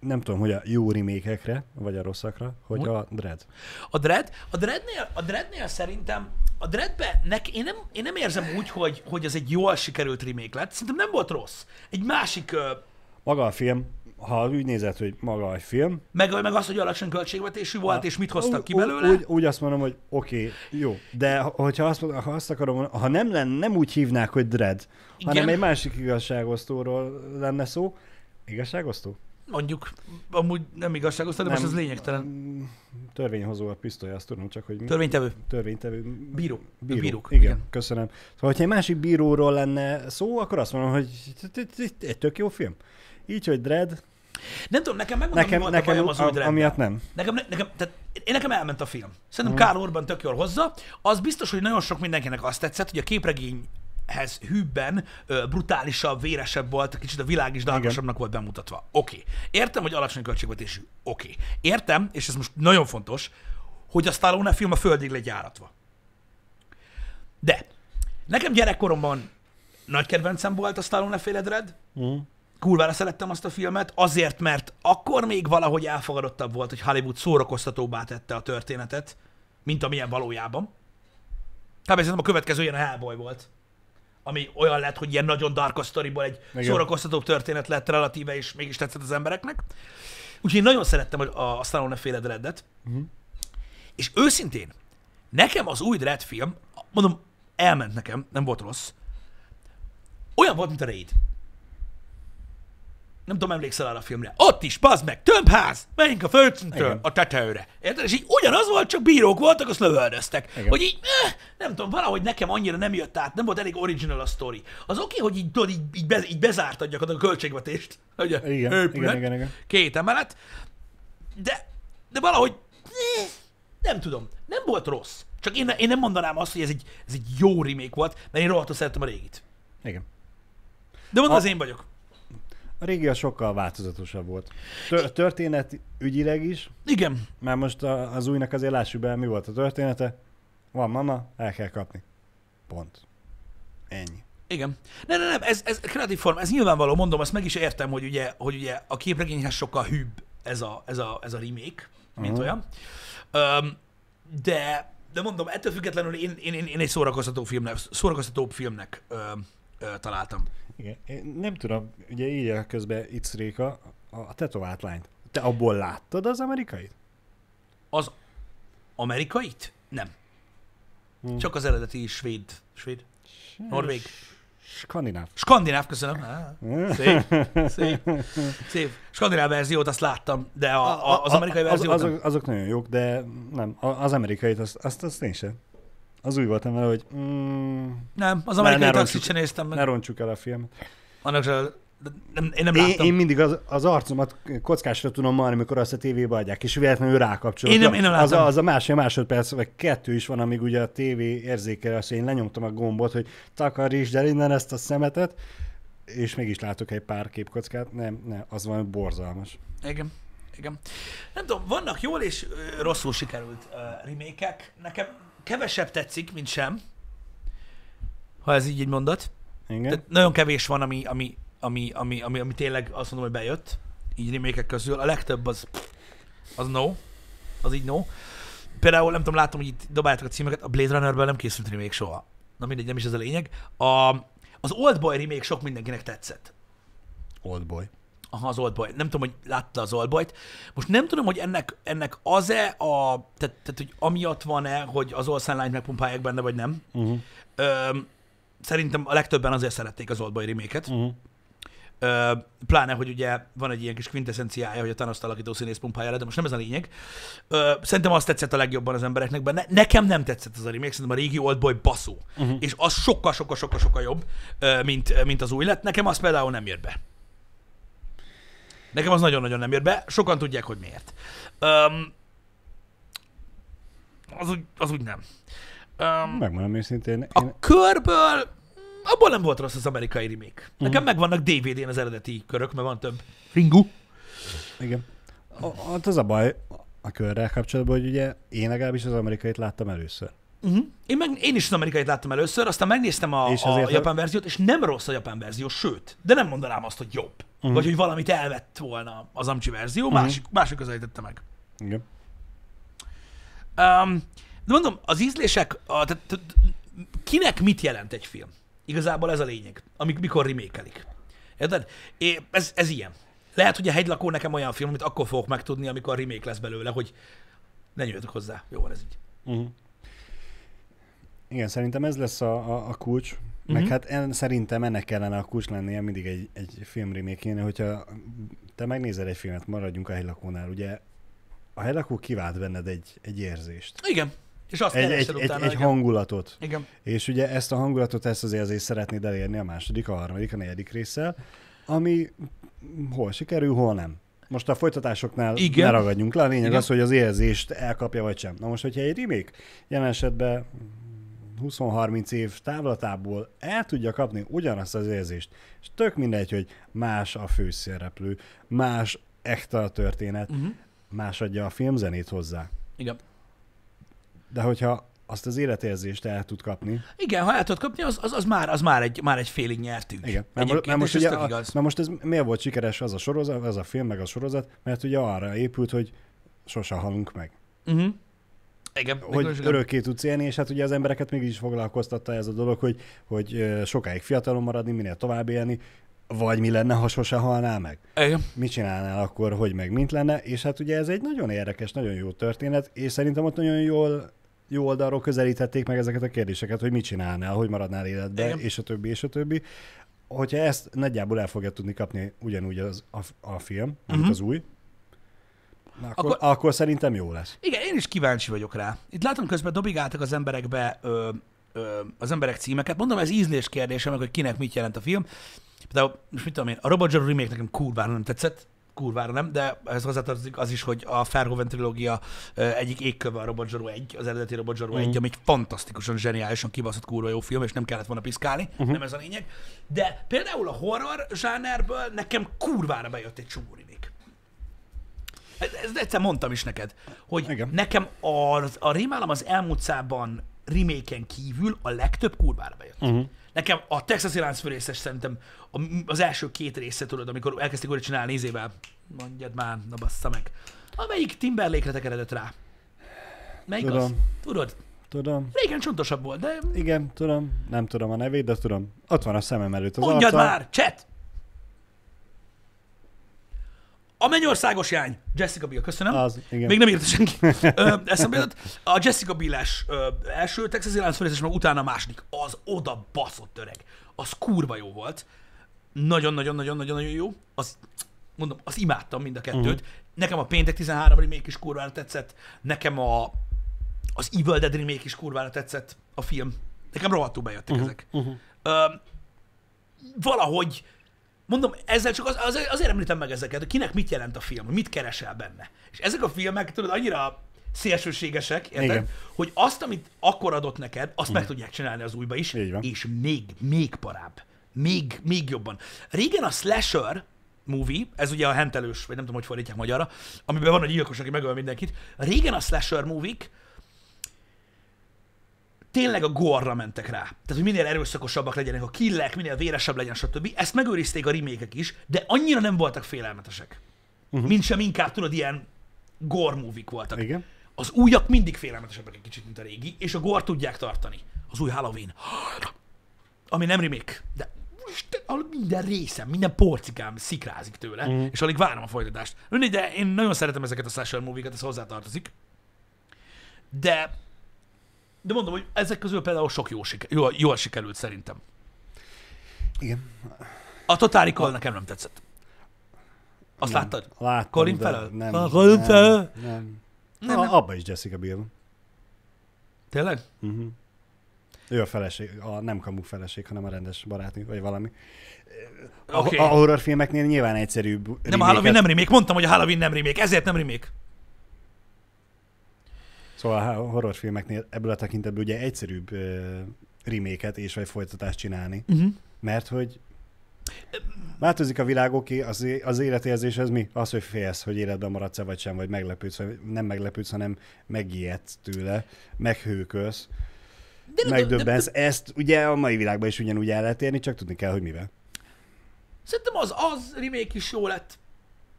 nem tudom, hogy a jó remékekre, vagy a rosszakra, hogy Hogy? a Dread. A Dread, a Dreadnél, a Dreadnél szerintem, a Dreadbe, nek, én, nem, én nem érzem úgy, hogy, hogy ez egy jól sikerült remake lett. Szerintem nem volt rossz. Egy másik, Maga a film, ha úgy nézed, hogy maga a film, meg, meg az, hogy alacsony költségvetésű volt, és mit hoztak ki belőle. Úgy, úgy azt mondom, hogy oké, okay, jó. De ha- hogyha azt, ha azt akarom, ha nem, lenne, nem úgy hívnák, hogy Dread, Igen. hanem egy másik igazságosztóról lenne szó. Igazságosztó? Mondjuk, amúgy nem igazságos, de most ez lényegtelen. Törvényhozó a pisztoly, azt tudom, csak hogy... Törvénytevő. Törvénytevő. Bíró. Bíró. Bírók, Igen, igen. köszönöm. Szóval, hogyha egy másik bíróról lenne szó, akkor azt mondom, hogy egy tök jó film. Így, hogy Dread, Nem tudom, nekem megmondom, nekem, mi nekem az új amiatt nem. Nekem, nekem, tehát én nekem elment a film. Szerintem Kár Urban tök jól hozza. Az biztos, hogy nagyon sok mindenkinek azt tetszett, hogy a képregényhez hűbben, ö, brutálisabb, véresebb volt, kicsit a világ is darkosabbnak volt bemutatva. Oké. Okay. Értem, hogy alacsony költségvetésű. Oké. Okay. Értem, és ez most nagyon fontos, hogy a Stallone film a földig legyáratva. De nekem gyerekkoromban nagy kedvencem volt a Stallone féle Dread, Mm. Kurvára szerettem azt a filmet, azért, mert akkor még valahogy elfogadottabb volt, hogy Hollywood szórakoztatóbbá tette a történetet, mint amilyen valójában. Kb. szerintem a következő ilyen a Hellboy volt, ami olyan lett, hogy ilyen nagyon dark sztoriból egy Igen. szórakoztatóbb történet lett relatíve, és mégis tetszett az embereknek. Úgyhogy én nagyon szerettem a a Stallone féle Dreadet. Mhm. És őszintén, nekem az új Dread film, mondom, elment nekem, nem volt rossz, olyan volt, mint a Raid. Nem tudom, emlékszel arra a filmre. Ott is, bazd meg, tömbház, menjünk a földszintről Igen. a tetőre. Érted? És így ugyanaz volt, csak bírók voltak, azt lövöldöztek. Igen. Hogy így, eh, nem tudom, valahogy nekem annyira nem jött át, nem volt elég original a story. Az oké, okay, hogy így, tudod, így, így, be, így bezártad gyakorlatilag a költségvetést. Ugye? Igen, Épület, igen, igen, igen. Két emelet. De, de valahogy, eh, nem tudom, nem volt rossz. Csak én, én nem mondanám azt, hogy ez egy, ez egy jó remake volt, mert én rohadtul szerettem a régit. Igen. De mondom, A- az én vagyok. A régi az sokkal változatosabb volt. Tör- történet ügyileg is, Igen, már most a- az újnak azért lássuk be, mi volt a története. Van mama, el kell kapni. Pont. Ennyi. Igen. Nem, nem, nem, ez, ez kreatív form, ez nyilvánvaló, mondom, azt meg is értem, hogy ugye, hogy ugye a képregényhez sokkal hűbb ez a, ez a, ez a remake, mint Aha. olyan. Um, de, de mondom, ettől függetlenül én, én, én, én egy szórakoztató filmnek, szórakoztatóbb filmnek um, ö, találtam. Igen. Én nem tudom, ugye írja közben It's Réka a, a tetovált lányt. Te abból láttad az amerikait? Az amerikait? Nem. Hm. Csak az eredeti svéd. Svéd? Norvég. Skandináv. Skandináv, köszönöm. Á, Szép, szép, szép. Skandináv verziót azt láttam, de a, a, az amerikai verziót az, azok, azok nagyon jók, de nem, az amerikait, azt, azt, azt én sem. Az úgy voltam vele, hogy mm, Nem, az amerikai taxit sem néztem meg. ne roncsuk el a filmet. Annak de nem, én nem Én, láttam. én mindig az, az arcomat kockásra tudom marni, amikor azt a tévébe adják, és véletlenül rákapcsolok. Én nem- én nem az, a, az a másfél másodperc, vagy kettő is van, amíg ugye a tévé érzékel, azt én lenyomtam a gombot, hogy takarítsd el innen ezt a szemetet, és mégis látok egy pár képkockát. Nem, nem, az van borzalmas. Igen. Igen. Nem tudom, vannak jól és rosszul sikerült uh, remékek. Nekem kevesebb tetszik, mint sem. Ha ez így egy mondat. Igen? Tehát nagyon kevés van, ami, ami, ami, ami, ami, ami tényleg azt mondom, hogy bejött. Így remékek közül. A legtöbb az, az no. Az így no. Például nem tudom, látom, hogy itt dobáltak a címeket. A Blade Runnerből nem készült remake soha. Na mindegy, nem is ez a lényeg. A, az Oldboy remake sok mindenkinek tetszett. Oldboy. Aha, az Oldboy. Nem tudom, hogy látta az Oldboyt. Most nem tudom, hogy ennek, ennek az-e a... Tehát, tehát, hogy amiatt van-e, hogy az Olsen Line megpumpálják benne, vagy nem. Uh-huh. Öm, szerintem a legtöbben azért szerették az Oldboy remake Uh-huh. Ö, pláne, hogy ugye van egy ilyen kis quintessenciája, hogy a Thanos alakító színész pumpálja le, de most nem ez a lényeg. Ö, szerintem azt tetszett a legjobban az embereknek benne. Nekem nem tetszett az a remake, szerintem a régi Oldboy baszó. Uh-huh. És az sokkal, sokkal, sokkal, sokkal jobb, ö, mint, mint az új lett. Nekem az például nem jött be. Nekem az nagyon-nagyon nem jött be. Sokan tudják, hogy miért. Öm, az, úgy, az úgy nem. Öm, Megmondom őszintén, én, a körből abból nem volt rossz az amerikai remake. Nekem megvannak DVD-n az eredeti körök, mert van több. Ringu. igen. A, ott az a baj a körrel kapcsolatban, hogy ugye én legalábbis az amerikait láttam először. Uh-huh. Én, meg, én is az amerikait láttam először, aztán megnéztem a, És a japán verziót, és nem rossz a japán verzió, sőt, de nem mondanám azt, hogy jobb. Uh-huh. Vagy hogy valamit elvett volna az amcsi verzió, uh-huh. másik, másik közelítette meg. Igen. Um, de mondom, az ízlések, a, tehát, tehát, kinek mit jelent egy film? Igazából ez a lényeg, amik, mikor remékelik. Érted? É, ez, ez ilyen. Lehet, hogy a hegylakó nekem olyan film, amit akkor fogok megtudni, amikor remake lesz belőle, hogy ne nyújtok hozzá. Jó van ez így. Uh-huh. Igen, szerintem ez lesz a, a, a kulcs. Uh-huh. Meg Mhm. hát en, szerintem ennek kellene a kulcs lennie mindig egy, egy film remake hogyha te megnézel egy filmet, maradjunk a helylakónál, ugye a helylakó kivált benned egy, egy érzést. Igen. És azt Egy, egy, egy, utána. egy igen. hangulatot. igen. És ugye ezt a hangulatot, ezt az érzést szeretnéd elérni a második, a harmadik, a negyedik résszel, ami hol sikerül, hol nem. Most a folytatásoknál Igen. ne ragadjunk le, a lényeg Igen. az, hogy az érzést elkapja vagy sem. Na most, hogyha egy remake jelen esetben 20-30 év távlatából el tudja kapni ugyanazt az érzést, és tök mindegy, hogy más a főszereplő, más ekta a történet, Uh-huh. más adja a filmzenét hozzá. Igen. De hogyha azt az életérzést el tud kapni, Igen, ha el tudod kapni, az, az, az, már, az már, egy, már egy félig nyertünk. Igen, mert, mert most ugye, a, igaz. mert most ez miért volt sikeres az a sorozat, az a film, meg a sorozat, mert ugye arra épült, hogy sose halunk meg. Uh-huh. Igen, Hogy igen. örökké tudsz élni, és hát ugye az embereket mégis foglalkoztatta ez a dolog, hogy, hogy sokáig fiatalon maradni, minél tovább élni, vagy mi lenne, ha sose halnál meg? Igen. Mit csinálnál akkor, hogy meg mint lenne? És hát ugye ez egy nagyon érdekes, nagyon jó történet, és szerintem ott nagyon jól jó oldalról közelítették meg ezeket a kérdéseket, hogy mit csinálnál, hogy maradnál életbe, Igen. és a többi, és a többi. Hogyha ezt nagyjából el fogja tudni kapni ugyanúgy az, a, a film, mint uh-huh. az új, na akkor, Akkor- akkor, szerintem jó lesz. Igen, én is kíváncsi vagyok rá. Itt látom közben dobigáltak az emberekbe ö, ö, az emberek címeket. Mondom, ez ízlés kérdése, meg hogy kinek mit jelent a film. Például, most mit tudom én, a Robot remake nekem kurvára nem tetszett, kurvára nem, de ehhez hozzátartozik az is, hogy a Verhoeven trilógia egyik égköve a Robot Zero 1, az eredeti Robot Zero 1, Mhm. ami egy fantasztikusan, zseniálisan kibaszott kurva jó film, és nem kellett volna piszkálni, uh-huh. nem ez a lényeg. De például a horror zsánerből nekem kurvára bejött egy csomó. Ez- Ezt egyszer mondtam is neked, hogy Igen. Nekem a, a rémálom az elmúlt szában remake kívül a legtöbb kurvára bejött. Uh-huh. Nekem a Texas Lánc főrészes szerintem a, az első két része, tudod, amikor elkezdték újra csinálni nézével, mondjad már, na bassza meg. Amelyik Timberlake-re tekeredett rá? Melyik az? Tudom. Tudod? tudom. Régen csontosabb volt, de Igen, tudom. Nem tudom a nevét, de tudom. Ott van a szemem előtt az mondjad arca. már, chat! A mennyországos jány, Jessica Biel, köszönöm. Az, igen. Még nem írta senki. (laughs) Ö, eszembe. A Jessica Biel-es első Texas Jelenc meg utána a második. Az oda baszott öreg. Az kurva jó volt. Nagyon-nagyon-nagyon-nagyon-nagyon jó. Az, mondom, az imádtam mind a kettőt. Uh-huh. Nekem a Péntek 13 remake is kurvára tetszett. Nekem a, az Evil Dead remake is kurvára tetszett a film. Nekem rohadtul bejöttek uh-huh. ezek. Uh-huh. Ö, valahogy, mondom, ezzel csak az, az, azért említem meg ezeket, hogy kinek mit jelent a film, mit keresel benne. És ezek a filmek, tudod, annyira szélsőségesek, érted? Igen. Hogy azt, amit akkor adott neked, azt meg tudják csinálni az újba is, és még, még parább. Még, még jobban. Régen a slasher movie, ez ugye a hentelős, vagy nem tudom, hogy fordítják magyarra, amiben van egy gyilkos, aki megöl mindenkit. Régen a slasher movie tényleg a gorra mentek rá. Tehát, hogy minél erőszakosabbak legyenek a killek, minél véresebb legyen, stb. Ezt megőrizték a remékek is, de annyira nem voltak félelmetesek. Uh-huh. Mint sem inkább, tudod, ilyen gore voltak. Igen. Az újak mindig félelmetesebbek egy kicsit, mint a régi, és a gore tudják tartani. Az új Halloween. (gasps) Ami nem remake, de minden részem, minden porcikám szikrázik tőle, mm. és alig várom a folytatást. Mindegy, de én nagyon szeretem ezeket a slasher movie-ket, ez hozzátartozik. De, de mondom, hogy ezek közül például sok jó siker, jól, jól sikerült szerintem. Igen. A Total Recall nekem nem tetszett. Azt Nem. láttad? Láttam, Colin Farrell? Nem, Ah, Colin nem, Farrell? nem. Nem, A, nem. abba is Jessica Biel. Tényleg? Uh-huh. Ő a feleség, a nem kamu feleség, hanem a rendes barátnő, vagy valami. A, Oké. a horrorfilmeknél nyilván egyszerűbb Nem, a remake-et- Halloween nem remake. Mondtam, hogy a Halloween nem remake, ezért nem remake. Szóval a horrorfilmeknél ebből a tekintetből ugye egyszerűbb reméket és vagy folytatást csinálni. Uh-huh. Mert hogy változik a világ, oké, az, az életérzés az mi? Az, hogy félsz, hogy életben maradsz-e vagy sem, vagy meglepődsz, vagy nem meglepődsz, hanem megijedsz tőle, meghőkölsz, De, de, de, megdöbbensz. Ezt ugye a mai világban is ugyanúgy el lehet érni, csak tudni kell, hogy mivel. Szerintem az, az remake is jó lett.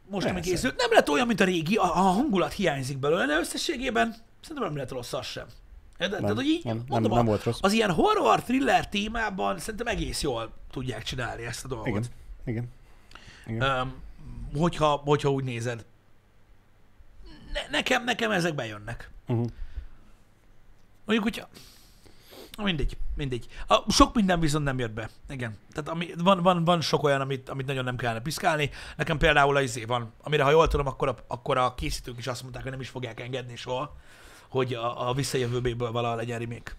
Most ami készült. Nem lett olyan, mint a régi, a, a hangulat hiányzik belőle, de összességében szerintem nem lett rossz az sem. Érted? Tehát, hogy így, nem, nem, mondom, nem a- volt rossz. az ilyen horror, thriller témában szerintem egész jól tudják csinálni ezt a dolgot. Igen. Igen. Igen. Um, hogyha, hogyha úgy nézed. Ne, nekem, nekem ezek bejönnek. Uh-huh. Mondjuk, hogyha... Mindegy, mindegy. A, sok minden viszont nem jött be. Igen. Tehát ami, van, van, van sok olyan, amit, amit nagyon nem kellene piszkálni. Nekem például az izé van, amire ha jól tudom, akkor a, akkor a készítők is azt mondták, hogy nem is fogják engedni soha, hogy a, a visszajövőből valaha legyen remake.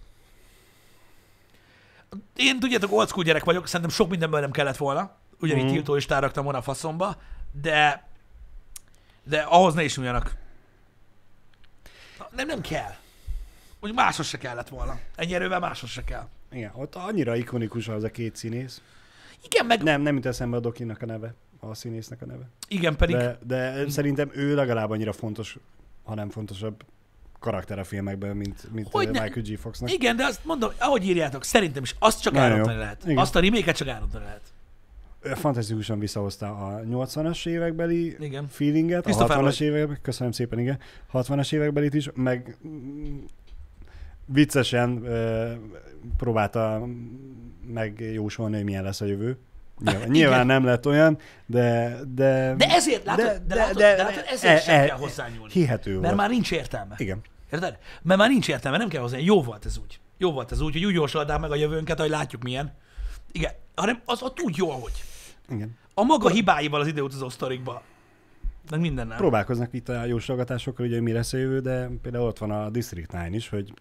Én tudjátok, old school gyerek vagyok, szerintem sok mindenből nem kellett volna. Ugyanígy mm. tiltó is táraktam volna a faszomba, de de ahhoz ne is nyúljanak. Nem, nem kell. Hogy máshoz se kellett volna. Ennyi erővel máshoz se kell. Igen, ott annyira ikonikus az a két színész. Igen, meg Nem, nem jut eszembe a Dokinak a neve, a színésznek a neve. igen, pedig De, de szerintem ő legalább annyira fontos, ha nem fontosabb karakter a filmekben, mint, mint Hogy Hogy ne- Michael G. Foxnak. igen, de azt mondom, ahogy írjátok, szerintem is azt csak jó. lehet. Igen. Azt a remake csak elrontani lehet. Fantasztikusan visszahozta a 80-as évekbeli Igen. feelinget, a Christopher 60-as években, köszönöm szépen, igen, 60-as évekbelit is, meg mm, viccesen ö, próbálta megjósolni, hogy milyen lesz a jövő. Nyilván, (laughs) nyilván nem lett olyan, de... De, De ezért, látod, de, de, látod, de, de látod, ezért e- sem e- kell hozzányúlni. Hihető Mert volt. már nincs értelme. Igen. Érted? Mert már nincs értelme, nem kell hozzá. Jó volt ez úgy. Jó volt ez úgy, hogy úgy jósoltál meg a jövőnket, hogy látjuk milyen. Igen, hanem az ott úgy jó, hogy. Igen. A maga hibáival az időutazó sztorikba. Meg mindennel. Próbálkoznak itt a jósolgatásokkal, ugye, hogy mi lesz a jövő, de például ott van a District 9 is, hogy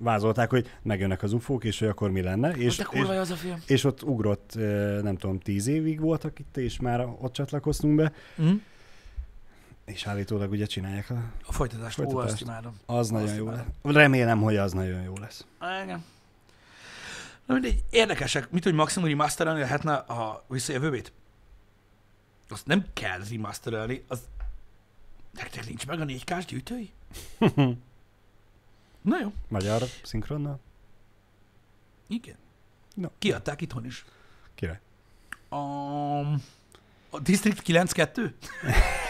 vázolták, hogy megjönnek az ufók, és hogy akkor mi lenne. És, És, de és, az a film. és ott ugrott, nem tudom, tíz évig voltak itt, és már ott csatlakoztunk be, Mm? És állítólag ugye csinálják a... A folytatást, ó, azt Folytatást. imádom. Az nagyon Azt jó imádom. lesz. Remélem, hogy az nagyon jó lesz. Igen. Na mindegy, érdekesek. Mit, hogy maximum remasterelni lehetne a visszajövőbét? Azt nem kell remasterelni, az... Nektek nincs meg a 4K-s gyűjtői? (laughs) Na jó, Magyar szinkronnal? igen. No. Kiadták itthon is. Kire? A, a District 9.2? (laughs)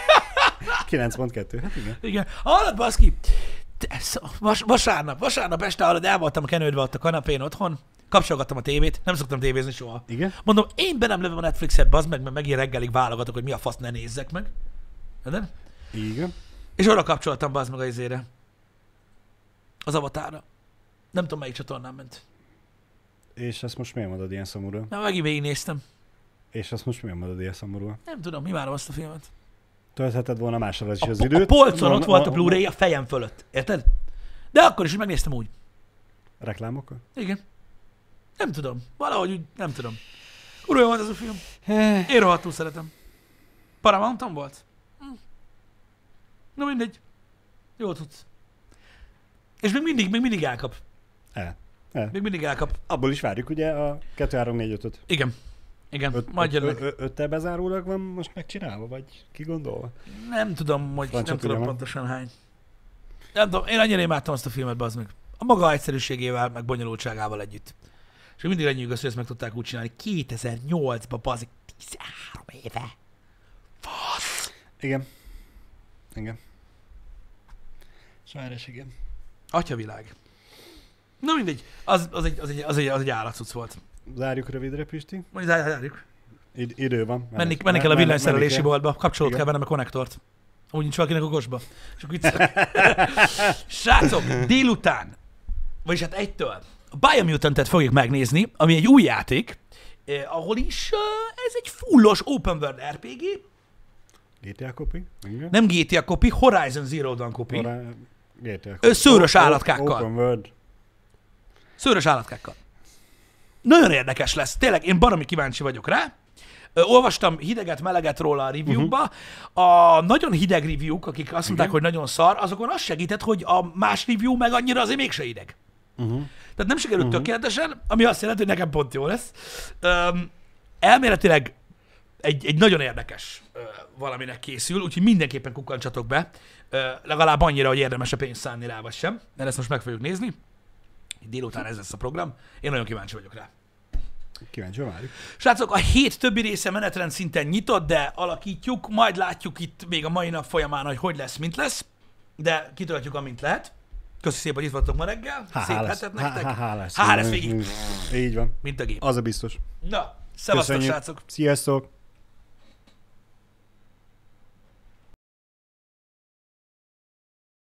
9.2, hát igen. Igen. Hallod, baszki? Ez, vas, vasárnap, vasárnap este hallod, el voltam kenődve ott a kanapén otthon, kapcsolgattam a tévét, nem szoktam tévézni soha. Igen? Mondom, én be nem lövöm a Netflixet, bazd meg, mert megint reggelig válogatok, hogy mi a fasz ne nézzek meg. De? Igen. És oda kapcsoltam bazd meg a izére. Az avatára. Nem tudom, melyik csatornán ment. És ezt most miért mondod ilyen szomorúan? Na, megint végignéztem. És ezt most miért mondod ilyen szomorúan? Nem tudom, imádom azt a filmet. Töltheted volna másra is A, az időt. a polcon ott volt a Blu-ray a fejem fölött. Érted? De akkor is megnéztem úgy. Reklámokkal? Igen. Nem tudom. Valahogy úgy, nem tudom. Jó volt ez a film. Eh, Én rohadtul szeretem. Paramounton volt? Hm. Na mindegy. Jó tudsz. És még mindig, még mindig elkap. E. E. Még mindig elkap. Abból is várjuk ugye a 2 3 4 5 5 Igen. Igen, Öt, majd ö- ö- öttel bezárólag van most megcsinálva, vagy ki gondolva? Nem tudom, hogy Van, nem tudom pontosan hány. Nem tudom, én annyira imádtam azt a filmet, bazd meg. A maga egyszerűségével, meg bonyolultságával együtt. És mindig lenyűgöz, hogy ezt meg tudták úgy csinálni. 2008-ban, bazd meg, 13 éve. Fasz! Igen. Igen. Sajnos igen. Atyavilág. Na mindegy, az, az, egy, az, egy, az, egy, az egy állatcuc volt. Zárjuk rövidre, Pisti. Mondjuk, zárjuk. Id- idő van. Menni, menni kell a villanyszerelési boltba, kapcsolód Igen. kell vennem a konnektort. Úgy nincs valakinek a kosba. És akkor itt... (laughs) Srácok, délután, vagyis hát egytől, a Biomutant-et fogjuk megnézni, ami egy új játék, eh, ahol is eh, ez egy fullos open world RPG, GTA copy? Igen. nem GTA copy, Horizon Zero Dawn copy, Ora, GTA Ö, szőrös állatkákkal. Open world. szőrös állatkákkal. Nagyon érdekes lesz, tényleg én baromi kíváncsi vagyok rá. Olvastam hideget, meleget róla a review-ba. Uh-huh. A nagyon hideg review-k, akik azt mondták, hogy nagyon szar, azokon az segített, hogy a más review meg annyira azért mégse hideg. Uh-huh. Tehát nem sikerült uh-huh. tökéletesen, ami azt jelenti, hogy nekem pont jó lesz. Um, elméletileg egy, egy nagyon érdekes uh, valaminek készül, úgyhogy mindenképpen kukkantsatok be. Uh, legalább annyira, hogy érdemes a pénzt szánni rá, vagy sem. Mert ezt most meg fogjuk nézni. Délután ez lesz a program. Én nagyon kíváncsi vagyok rá. Kíváncsi várjuk. Srácok, a hét többi része menetrend szinten nyitott, de alakítjuk, majd látjuk itt még a mai nap folyamán, hogy hogy lesz, mint lesz, de kitöltjük, amint lehet. Köszi szépen, hogy itt voltok ma reggel. Há, Szép lesz. hetet nektek. há, há lesz. Há, lesz végig. Így van. Mint a gép. Az a biztos. Na, szevasztok, srácok. Sziasztok.